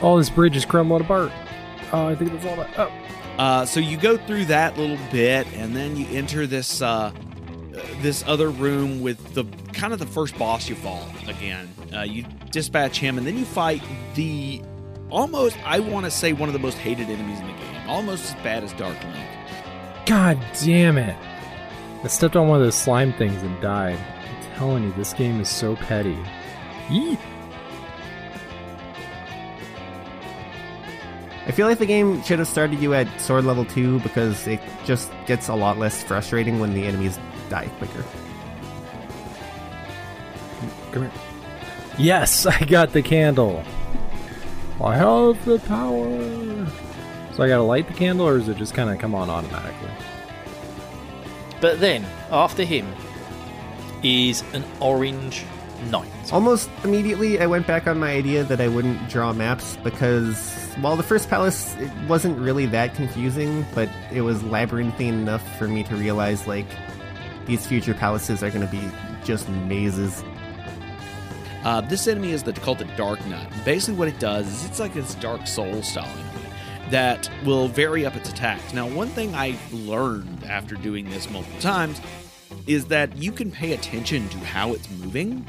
All this bridge is crumbling apart. Oh, I think that's all that. Oh. Uh, so you go through that little bit, and then you enter this uh, uh, this other room with the kind of the first boss you fall again. Uh, you dispatch him, and then you fight the almost I want to say one of the most hated enemies in the game, almost as bad as Dark Link. God damn it. I stepped on one of those slime things and died. I'm telling you, this game is so petty. Yeet. I feel like the game should have started you at sword level 2 because it just gets a lot less frustrating when the enemies die quicker. Come here. Yes, I got the candle. I have the power. So I gotta light the candle, or is it just kind of come on automatically? But then, after him, is an orange knight. Almost immediately, I went back on my idea that I wouldn't draw maps because while the first palace it wasn't really that confusing, but it was labyrinthine enough for me to realize like these future palaces are going to be just mazes. Uh, this enemy is the, called the Dark Nut. Basically, what it does is it's like this Dark Soul style enemy that will vary up its attacks. Now, one thing I learned after doing this multiple times is that you can pay attention to how it's moving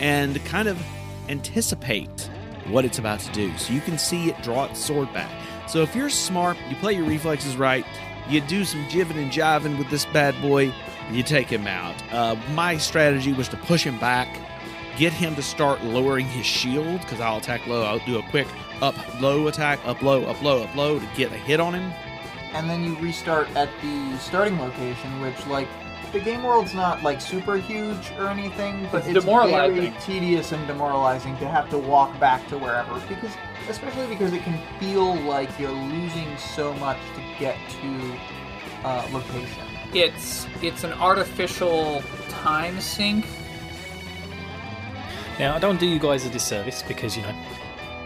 and kind of anticipate what it's about to do. So you can see it draw its sword back. So if you're smart, you play your reflexes right, you do some jiving and jiving with this bad boy, you take him out. Uh, my strategy was to push him back, get him to start lowering his shield, because I'll attack low. I'll do a quick up low attack, up low, up low, up low to get a hit on him. and then you restart at the starting location, which like the game world's not like super huge or anything, but It's it's, demoralizing. very tedious and demoralizing to have to walk back to wherever because especially because it can feel like you're losing so much to get to uh, location. It's it's an artificial time sink. Now, I don't do you guys a disservice because, you know,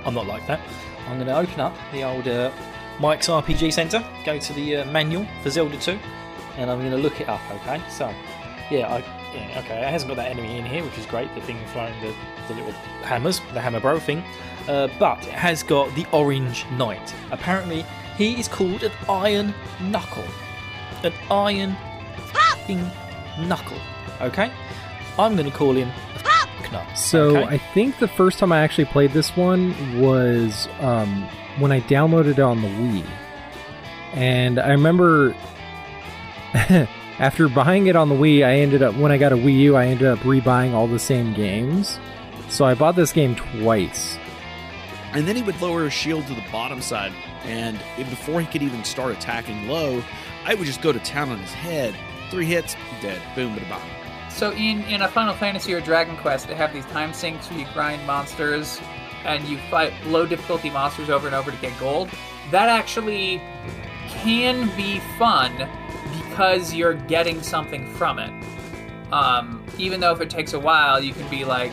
I'm not like that. I'm going to open up the old uh, Mike's RPG Centre, go to the uh, manual for Zelda 2, and I'm going to look it up, okay? So, yeah, I, yeah, okay, it hasn't got that enemy in here, which is great, the thing flying the, the little hammers, the hammer bro thing, uh, but it has got the Orange Knight. Apparently, he is called an Iron Knuckle. An Iron Knuckle, okay? I'm going to call him. So okay? I think the first time I actually played this one was um, when I downloaded it on the Wii, and I remember after buying it on the Wii, I ended up when I got a Wii U, I ended up rebuying all the same games. So I bought this game twice. And then he would lower his shield to the bottom side, and before he could even start attacking low, I would just go to town on his head. Three hits, dead. Boom, bada bang. So in in a Final Fantasy or Dragon Quest, they have these time sinks where you grind monsters and you fight low difficulty monsters over and over to get gold. That actually can be fun because you're getting something from it. Um, even though if it takes a while, you can be like,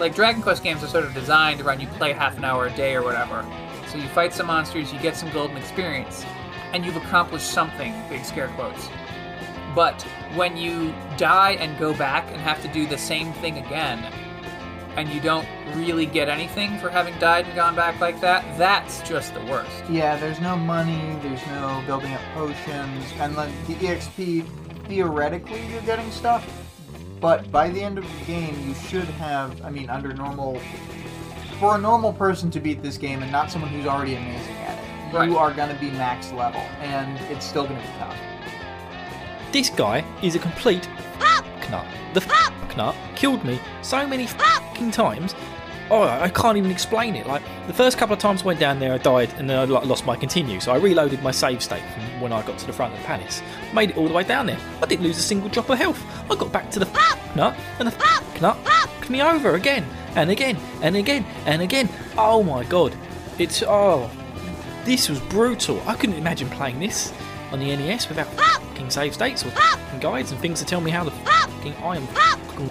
like Dragon Quest games are sort of designed run you play half an hour a day or whatever. So you fight some monsters, you get some golden experience, and you've accomplished something. Big scare quotes. But when you die and go back and have to do the same thing again, and you don't really get anything for having died and gone back like that, that's just the worst. Yeah, there's no money, there's no building up potions, and like the EXP, theoretically, you're getting stuff, but by the end of the game, you should have, I mean, under normal. For a normal person to beat this game and not someone who's already amazing at it, Right. you are going to be max level, and it's still going to be tough. This guy is a complete nut. The nut killed me so many fucking times. Oh, I can't even explain it. Like the first couple of times I went down there, I died and then I lost my continue. So I reloaded my save state from when I got to the front of the palace. Made it all the way down there. I didn't lose a single drop of health. I got back to the nut and the nut knocked me over again and again and again and again. Oh my god, it's oh, this was brutal. I couldn't imagine playing this on the NES without fucking save states or fucking guides and things to tell me how the fucking I am fucking.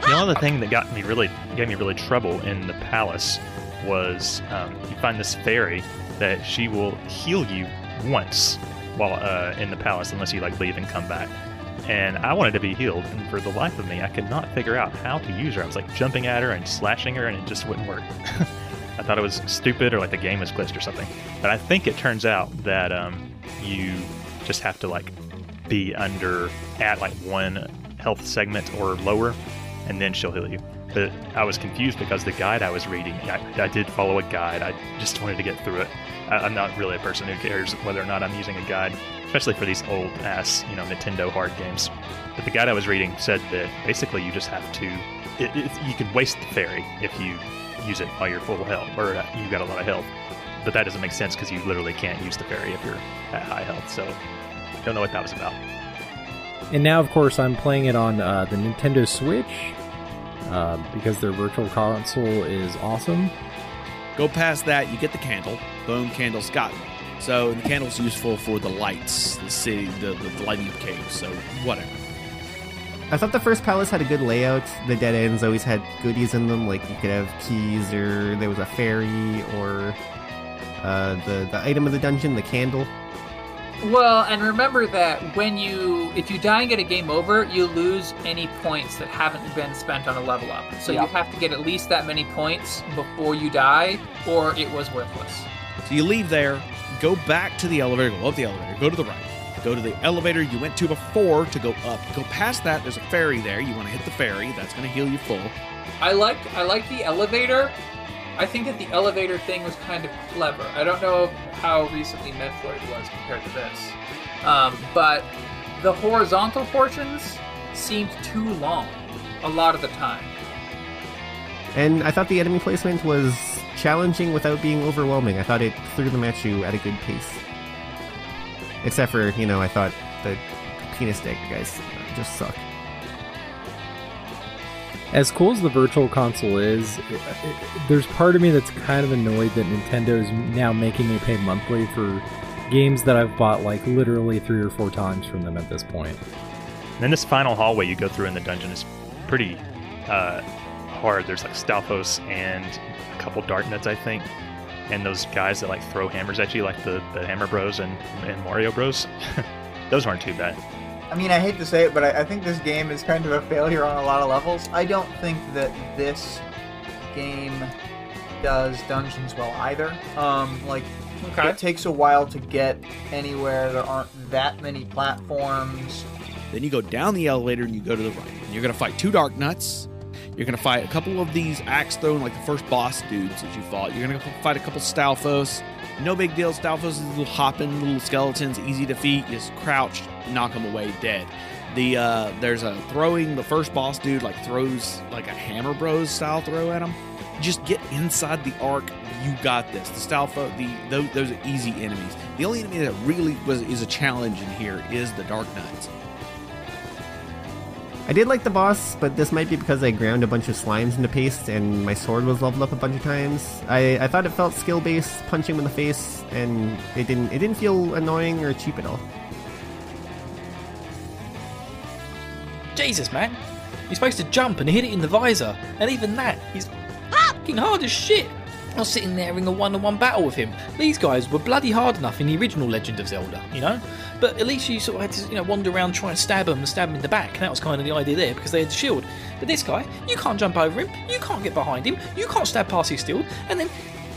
The other thing that got me really gave me really trouble in the palace was um, you find this fairy that she will heal you once while uh, in the palace unless you like leave and come back. And I wanted to be healed, and for the life of me, I could not figure out how to use her. I was like jumping at her and slashing her, and it just wouldn't work. I thought it was stupid or like the game was glitched or something. But I think it turns out that um, you just have to like be under at like one health segment or lower, and then she'll heal you. But I was confused because the guide I was reading, I, I did follow a guide. I just wanted to get through it. I, I'm not really a person who cares whether or not I'm using a guide, especially for these old ass, you know, Nintendo hard games. But the guide I was reading said that basically you just have to, it, it, you can waste the fairy if you use it while you're full health, or uh, you got a lot of health. But that doesn't make sense because you literally can't use the fairy if you're at high health. So, don't know what that was about. And now, of course, I'm playing it on uh, the Nintendo Switch uh, because their virtual console is awesome. Go past that, you get the candle. Boom, candle's gotten. So the candle's useful for the lights, the city, the, the, the lighting of caves. So whatever. I thought the first palace had a good layout. The dead ends always had goodies in them, like you could have keys, or there was a fairy, or uh, the the item of the dungeon, the candle. Well, and remember that when you, if you die and get a game over, you lose any points that haven't been spent on a level up. So you have to get at least that many points before you die, or it was worthless. So you leave there, go back to the elevator, go up the elevator, go to the right. Go to the elevator you went to before to go up. Go past that, there's a ferry there. You want to hit the ferry, that's going to heal you full. I like I like the elevator. I think that the elevator thing was kind of clever. I don't know how recently Metroid was compared to this, um, but the horizontal portions seemed too long a lot of the time. And I thought the enemy placement was challenging without being overwhelming. I thought it threw them at you at a good pace. Except for, you know, I thought the penis dagger guys just suck. As cool as the virtual console is, it, it, there's part of me that's kind of annoyed that Nintendo is now making me pay monthly for games that I've bought like literally three or four times from them at this point. And then this final hallway you go through in the dungeon is pretty uh, hard. There's like Stalfos and a couple Dark Nuts, I think, and those guys that like throw hammers at you, like the, the Hammer Bros and, and Mario Bros. those aren't too bad. I mean, I hate to say it, but I, I think this game is kind of a failure on a lot of levels. I don't think that this game does dungeons well either. Um, like, Okay. it takes a while to get anywhere. There aren't that many platforms. Then you go down the elevator and you go to the right. And you're going to fight two Dark Nuts. You're going to fight a couple of these axe throwing, like the first boss dudes that you fought. You're going to fight a couple Stalfos. No big deal. Stalfos is little hopping little skeletons, easy to defeat. Just crouch, knock them away, dead. The uh, there's a throwing. The first boss dude like throws like a Hammer Bros style throw at him. Just get inside the arc. You got this. The Stalfo, the those, those are easy enemies. The only enemy that really was is a challenge in here is the Dark Nuts. I did like the boss, but this might be because I ground a bunch of slimes into paste and my sword was leveled up a bunch of times. I, I thought it felt skill based, punching him in the face, and it didn't it didn't feel annoying or cheap at all. Jesus, man. You're supposed to jump and hit it in the visor, and even that is fucking hard as shit. I was sitting there in a one-on-one battle with him. These guys were bloody hard enough in the original Legend of Zelda, you know. But at least you sort of had to, you know, wander around, try and stab him and stab him in the back. And that was kind of the idea there because they had the shield. But this guy, you can't jump over him, you can't get behind him, you can't stab past his shield, and then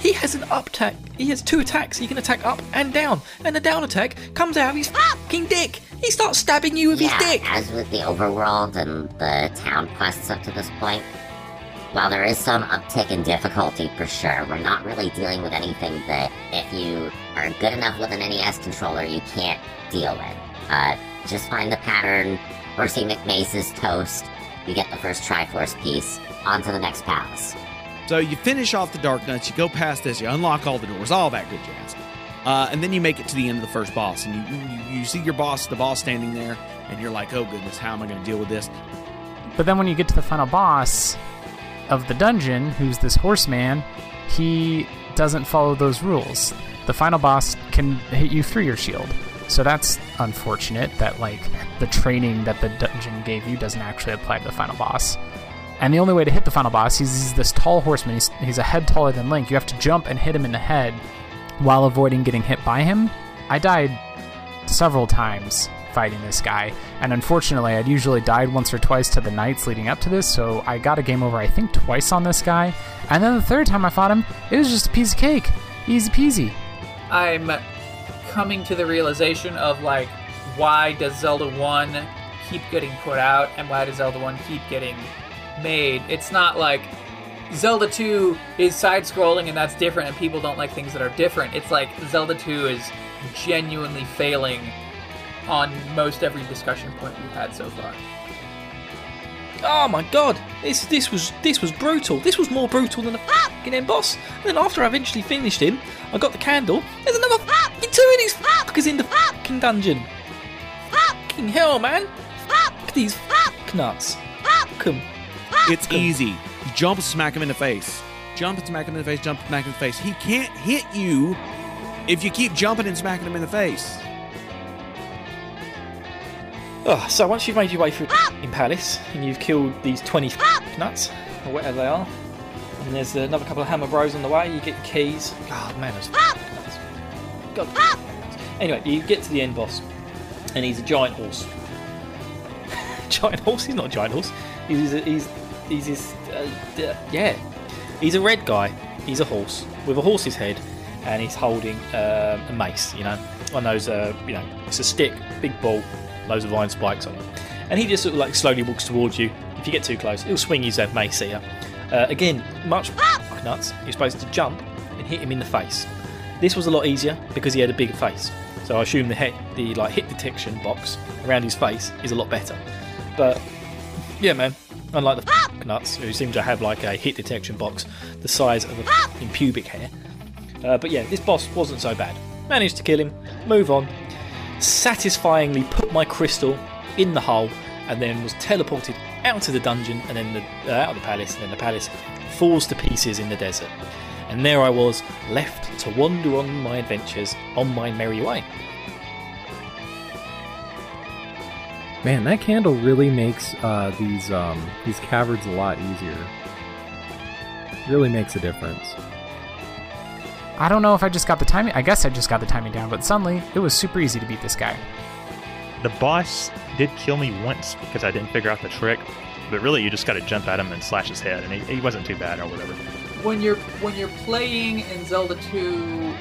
he has an up attack. He has two attacks. He can attack up and down. And the down attack comes out of his fucking dick. He starts stabbing you with yeah, his dick. as with the overworld and the town quests up to this point, while there is some uptick in difficulty for sure, we're not really dealing with anything that if you are good enough with an NES controller, you can't deal with. Uh, just find the pattern, Horsey McMace's toast, you get the first Triforce piece, on to the next palace. So you finish off the Dark Nuts, you go past this, you unlock all the doors, all that good jazz. Uh, and then you make it to the end of the first boss, and you, you, you see your boss, the boss standing there, and you're like, oh goodness, how am I going to deal with this? But then when you get to the final boss of the dungeon, who's this horseman, he doesn't follow those rules. The final boss can hit you through your shield. So that's unfortunate that like the training that the dungeon gave you doesn't actually apply to the final boss. And the only way to hit the final boss, he's, he's this tall horseman. He's, he's a head taller than Link. You have to jump and hit him in the head while avoiding getting hit by him. I died several times fighting this guy, and unfortunately, I'd usually died once or twice to the knights leading up to this, so I got a game over, I think, twice on this guy. And then the third time I fought him, it was just a piece of cake. Easy peasy. I'm coming to the realization of like why does Zelda 1 keep getting put out and why does Zelda 1 keep getting made. It's not like Zelda 2 is side scrolling and that's different and people don't like things that are different. It's like Zelda 2 is genuinely failing on most every discussion point we've had so far. Oh my god, this this was this was brutal. This was more brutal than the fucking end boss. And then after I eventually finished him, I got the candle. There's another fucking two of these fuckers in the fucking dungeon. Fucking hell, man! Fuck these fuck nuts. Fuck 'em. It's easy. Jump and smack him in the face. Jump and smack him in the face, jump and smack him in the face. He can't hit you if you keep jumping and smacking him in the face. Oh, so once you've made your way through in Palace and you've killed these 20 nuts, or whatever they are, and there's another couple of Hammer Bros on the way, you get keys. God, man, those nuts. God. Anyway, you get to the end boss, and he's a giant horse. giant horse? He's not a giant horse. He's a, he's he's this uh, d- yeah. He's a red guy. He's a horse with a horse's head, and he's holding um, a mace. You know, one of those. Uh, you know, it's a stick, big ball, loads of iron spikes on it, and he just sort of like slowly walks towards you. If you get too close, he'll swing his uh, mace at you. Uh, again, much nuts. You're supposed to jump and hit him in the face. This was a lot easier because he had a bigger face. So I assume the hit, the like hit detection box around his face is a lot better. But yeah, man, unlike the f- nuts who seem to have like a hit detection box the size of a f***ing pubic hair. Uh, but yeah, this boss wasn't so bad. Managed to kill him, move on, satisfyingly put my crystal in the hole, and then was teleported out of the dungeon and then the, uh, out of the palace, and then the palace falls to pieces in the desert. And there I was, left to wander on my adventures on my merry way. Man, that candle really makes uh, these um, these caverns a lot easier. Really makes a difference. I don't know if I just got the timing. I guess I just got the timing down, but suddenly it was super easy to beat this guy. The boss did kill me once because I didn't figure out the trick, but really you just got to jump at him and slash his head, and he, he wasn't too bad or whatever. When you're when you're playing in Zelda 2,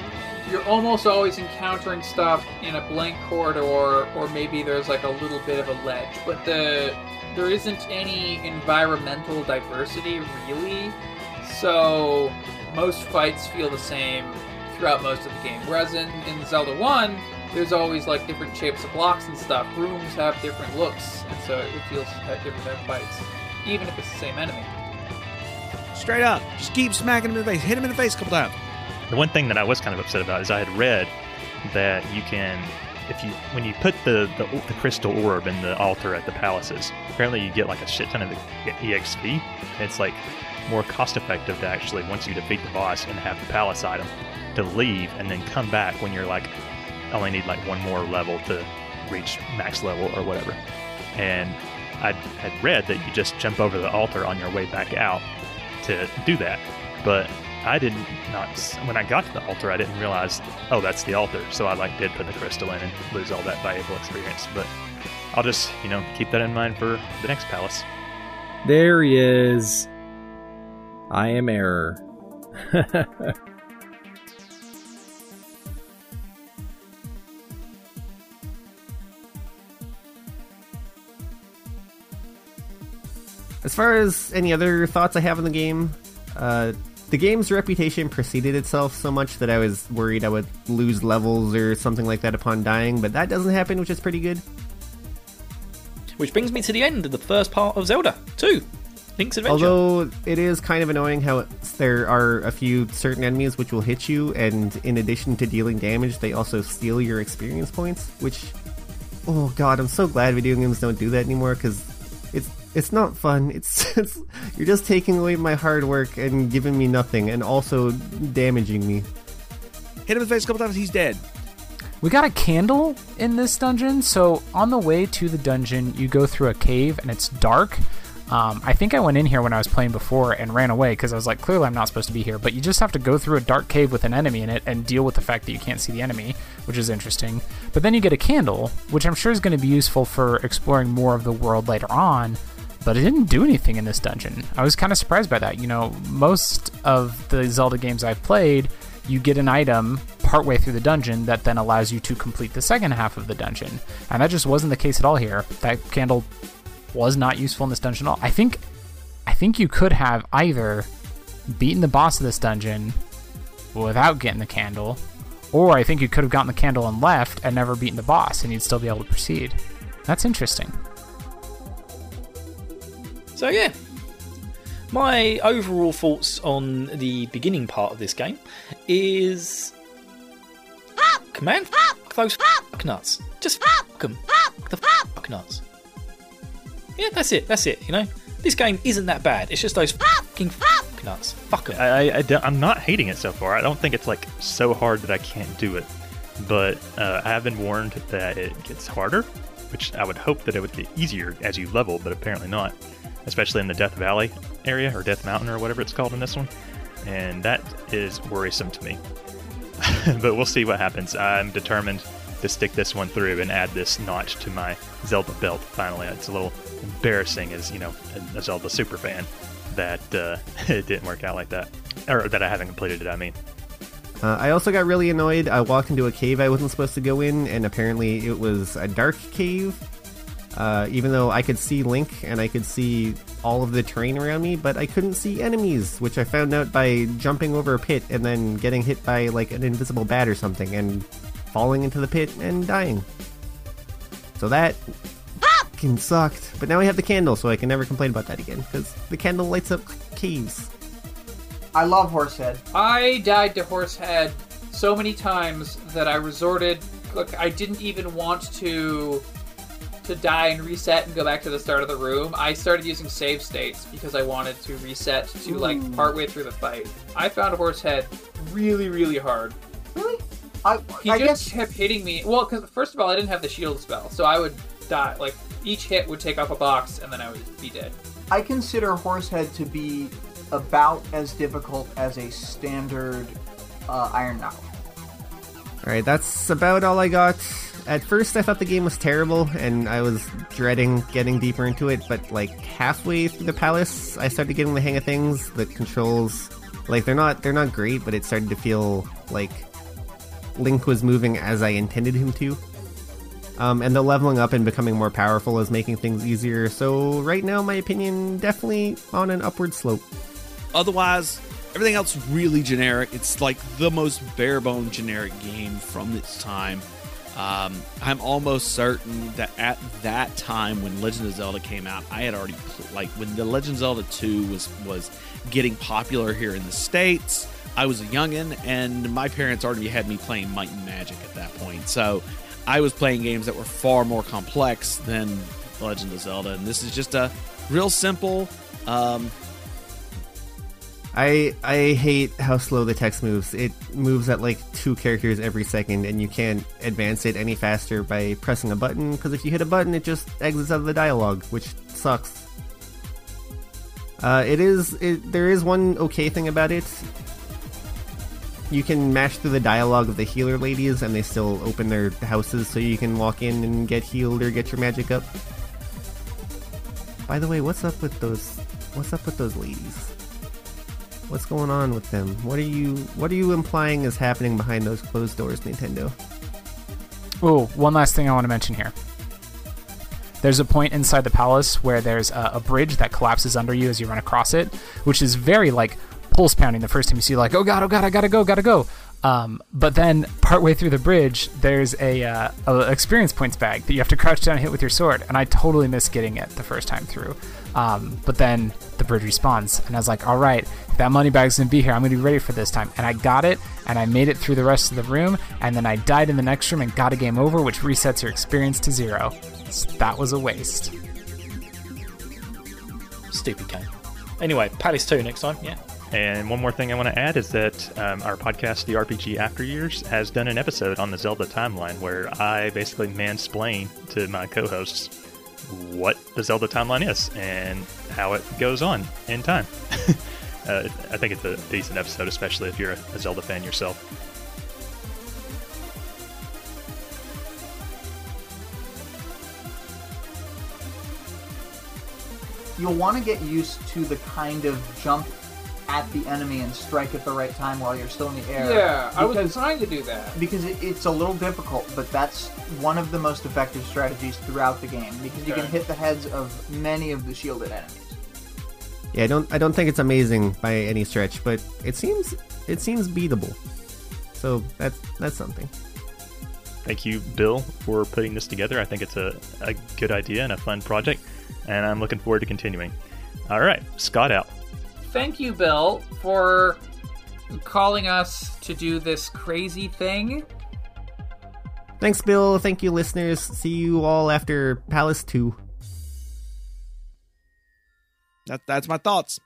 you're almost always encountering stuff in a blank corridor or maybe there's like a little bit of a ledge, but the there isn't any environmental diversity really. So most fights feel the same throughout most of the game. Whereas in, in Zelda 1, there's always like different shapes of blocks and stuff. Rooms have different looks, and so it feels like different type of fights, even if it's the same enemy. Straight up. Just keep smacking him in the face. Hit him in the face a couple times. The one thing that I was kind of upset about is I had read that you can, if you when you put the, the the crystal orb in the altar at the palaces, apparently you get like a shit ton of exp. It's like more cost effective to actually once you defeat the boss and have the palace item to leave and then come back when you're like only need like one more level to reach max level or whatever. And I had read that you just jump over the altar on your way back out to do that. But I did not not when I got to the altar, I didn't realize. Oh, that's the altar. So I like did put the crystal in and lose all that valuable experience. But I'll just you know keep that in mind for the next palace. There he is. I am error. As far as any other thoughts I have on the game, uh, the game's reputation preceded itself so much that I was worried I would lose levels or something like that upon dying, but that doesn't happen, which is pretty good. Which brings me to the end of the first part of Zelda 2 Link's Adventure. Although it is kind of annoying how it's- there are a few certain enemies which will hit you, and in addition to dealing damage, they also steal your experience points. Which, oh god, I'm so glad video games don't do that anymore because it's it's not fun. It's, it's you're just taking away my hard work and giving me nothing, and also damaging me. Hit him in the face a couple times, he's dead. We got a candle in this dungeon, so on the way to the dungeon, you go through a cave and it's dark. Um, I think I went in here when I was playing before and ran away because I was like, clearly I'm not supposed to be here. But you just have to go through a dark cave with an enemy in it and deal with the fact that you can't see the enemy, which is interesting. But then you get a candle, which I'm sure is going to be useful for exploring more of the world later on. But it didn't do anything in this dungeon. I was kind of surprised by that. You know, most of the Zelda games I've played, you get an item partway through the dungeon that then allows you to complete the second half of the dungeon. And that just wasn't the case at all here. That candle was not useful in this dungeon at all. I think I think you could have either beaten the boss of this dungeon without getting the candle, or I think you could have gotten the candle and left and never beaten the boss and you'd still be able to proceed. That's interesting. So yeah, my overall thoughts on the beginning part of this game is command fuck those fuck nuts. Just fuck them. Fuck the fuck nuts. Yeah, that's it. That's it. You know, this game isn't that bad. It's just those fucking fuck nuts. Fuck them. I, I, I I'm not hating it so far. I don't think it's like so hard that I can't do it, but uh, I have been warned that it gets harder, which I would hope that it would get easier as you level, but apparently not. Especially in the Death Valley area or Death Mountain or whatever it's called in this one, and that is worrisome to me. but we'll see what happens. I'm determined to stick this one through and add this notch to my Zelda belt. Finally, it's a little embarrassing as you know a Zelda super fan that uh, it didn't work out like that, or that I haven't completed it. I mean, Uh, I also got really annoyed. I walked into a cave I wasn't supposed to go in, and apparently it was a dark cave. Uh, even though I could see Link and I could see all of the terrain around me, but I couldn't see enemies, which I found out by jumping over a pit and then getting hit by like an invisible bat or something and falling into the pit and dying. So that fucking sucked. But now I have the candle, so I can never complain about that again because the candle lights up caves. I love Horsehead. I died to Horsehead so many times that I resorted. Look, I didn't even want to to die and reset and go back to the start of the room. I started using save states because I wanted to reset to like partway through the fight. I found Horsehead really, really hard. Really? I, He I just guess kept hitting me. Well, because first of all, I didn't have the shield spell, so I would die. Like each hit would take off a box, and then I would be dead. I consider Horsehead to be about as difficult as a standard uh, Iron Knuckle. Alright, that's about all I got. At first, I thought the game was terrible, and I was dreading getting deeper into it, but like halfway through the palace, I started getting the hang of things. The controls, like they're not they're not great, but it started to feel like Link was moving as I intended him to. Um, and the leveling up and becoming more powerful is making things easier. So right now, my opinion definitely on an upward slope. Otherwise, everything else really generic. It's like the most bare bone generic game from its time. Um, I'm almost certain that at that time when Legend of Zelda came out, I had already like when the Legend of Zelda 2 was was getting popular here in the states. I was a youngin, and my parents already had me playing Might and Magic at that point. So I was playing games that were far more complex than Legend of Zelda, and this is just a real simple. Um, I I hate how slow the text moves. It moves at like two characters every second, and you can't advance it any faster by pressing a button. Because if you hit a button, it just exits out of the dialogue, which sucks. Uh, it is. It, there is one okay thing about it. You can mash through the dialogue of the healer ladies, and they still open their houses so you can walk in and get healed or get your magic up. By the way, what's up with those? What's up with those ladies? What's going on with them? What are you What are you implying is happening behind those closed doors, Nintendo? Oh, one last thing I want to mention here. There's a point inside the palace where there's a, a bridge that collapses under you as you run across it, which is very like pulse pounding the first time you see like oh god oh god I gotta go gotta go. Um, but then partway through the bridge, there's a, uh, a experience points bag that you have to crouch down and hit with your sword, and I totally missed getting it the first time through. Um, but then the bridge respawns, and I was like, all right, that money bag's gonna be here, I'm gonna be ready for this time. And I got it, and I made it through the rest of the room, and then I died in the next room and got a game over, which resets your experience to zero. So that was a waste. Stupid game. Anyway, Palace 2 next time, yeah. And one more thing I want to add is that um, our podcast, The RPG After Years, has done an episode on the Zelda timeline where I basically mansplain to my co hosts what the Zelda timeline is and how it goes on in time. uh, I think it's a decent episode, especially if you're a, a Zelda fan yourself. You'll want to get used to the kind of jump at the enemy and strike at the right time while you're still in the air. Yeah, I was Because- trying to do that. because it, it's a little difficult, but that's one of the most effective strategies throughout the game because you can hit the heads of many of the shielded enemies. Yeah, I don't I don't think it's amazing by any stretch, but it seems it seems beatable. So that's that's something. Thank you, Bill, for putting this together. I think it's a, a good idea and a fun project, and I'm looking forward to continuing. All right, Scott out. Thank you, Bill, for calling us to do this crazy thing. Thanks, Bill. Thank you, listeners. See you all after Palace 2. That, that's my thoughts.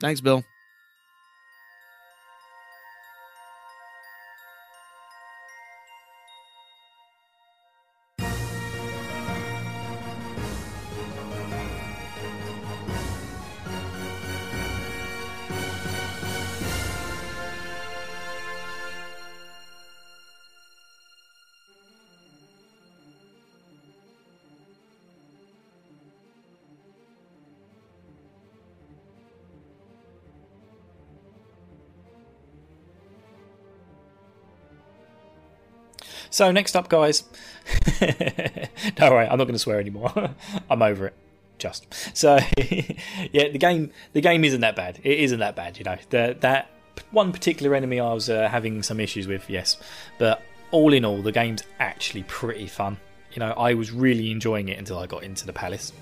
Thanks, Bill. So next up, guys. Don't worry, I'm not going to swear anymore. I'm over it. Just so, yeah. The game, the game isn't that bad. It isn't that bad, you know. The, that one particular enemy I was uh, having some issues with, yes, but all in all, the game's actually pretty fun. You know, I was really enjoying it until I got into the palace.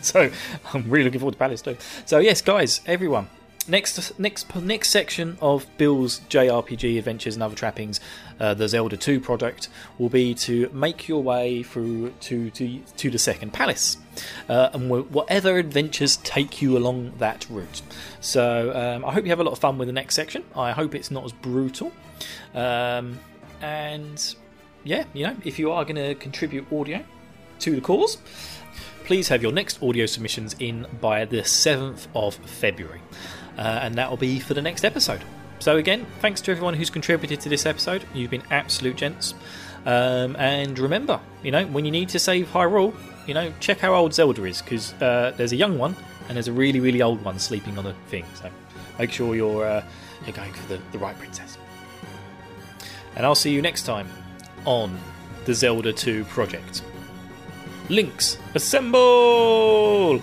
so I'm really looking forward to Palace too. So yes, guys, everyone, next next next section of Bill's JRPG adventures and other trappings, uh, the Zelda 2 project will be to make your way through to to, to the second palace, uh, and whatever adventures take you along that route. So um, I hope you have a lot of fun with the next section. I hope it's not as brutal, um, and yeah, you know, if you are going to contribute audio to the cause, please have your next audio submissions in by the 7th of February. Uh, and that will be for the next episode. So, again, thanks to everyone who's contributed to this episode. You've been absolute gents. Um, and remember, you know, when you need to save Hyrule, you know, check how old Zelda is, because uh, there's a young one and there's a really, really old one sleeping on the thing. So, make sure you're, uh, you're going for the, the right princess. And I'll see you next time on the Zelda 2 project. Links, assemble!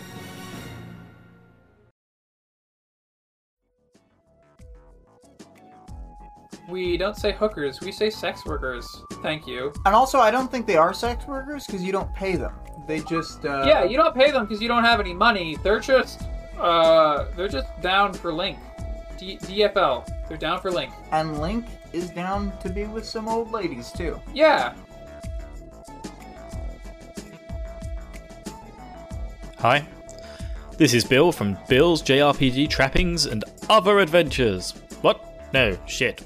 We don't say hookers, we say sex workers. Thank you. And also, I don't think they are sex workers because you don't pay them. They just uh, yeah, you don't pay them because you don't have any money. They're just, uh, they're just down for Link. D- DFL. They're down for Link. And Link is down to be with some old ladies too. Yeah. Hi, this is Bill from Bill's JRPG Trappings and Other Adventures. What? No, shit.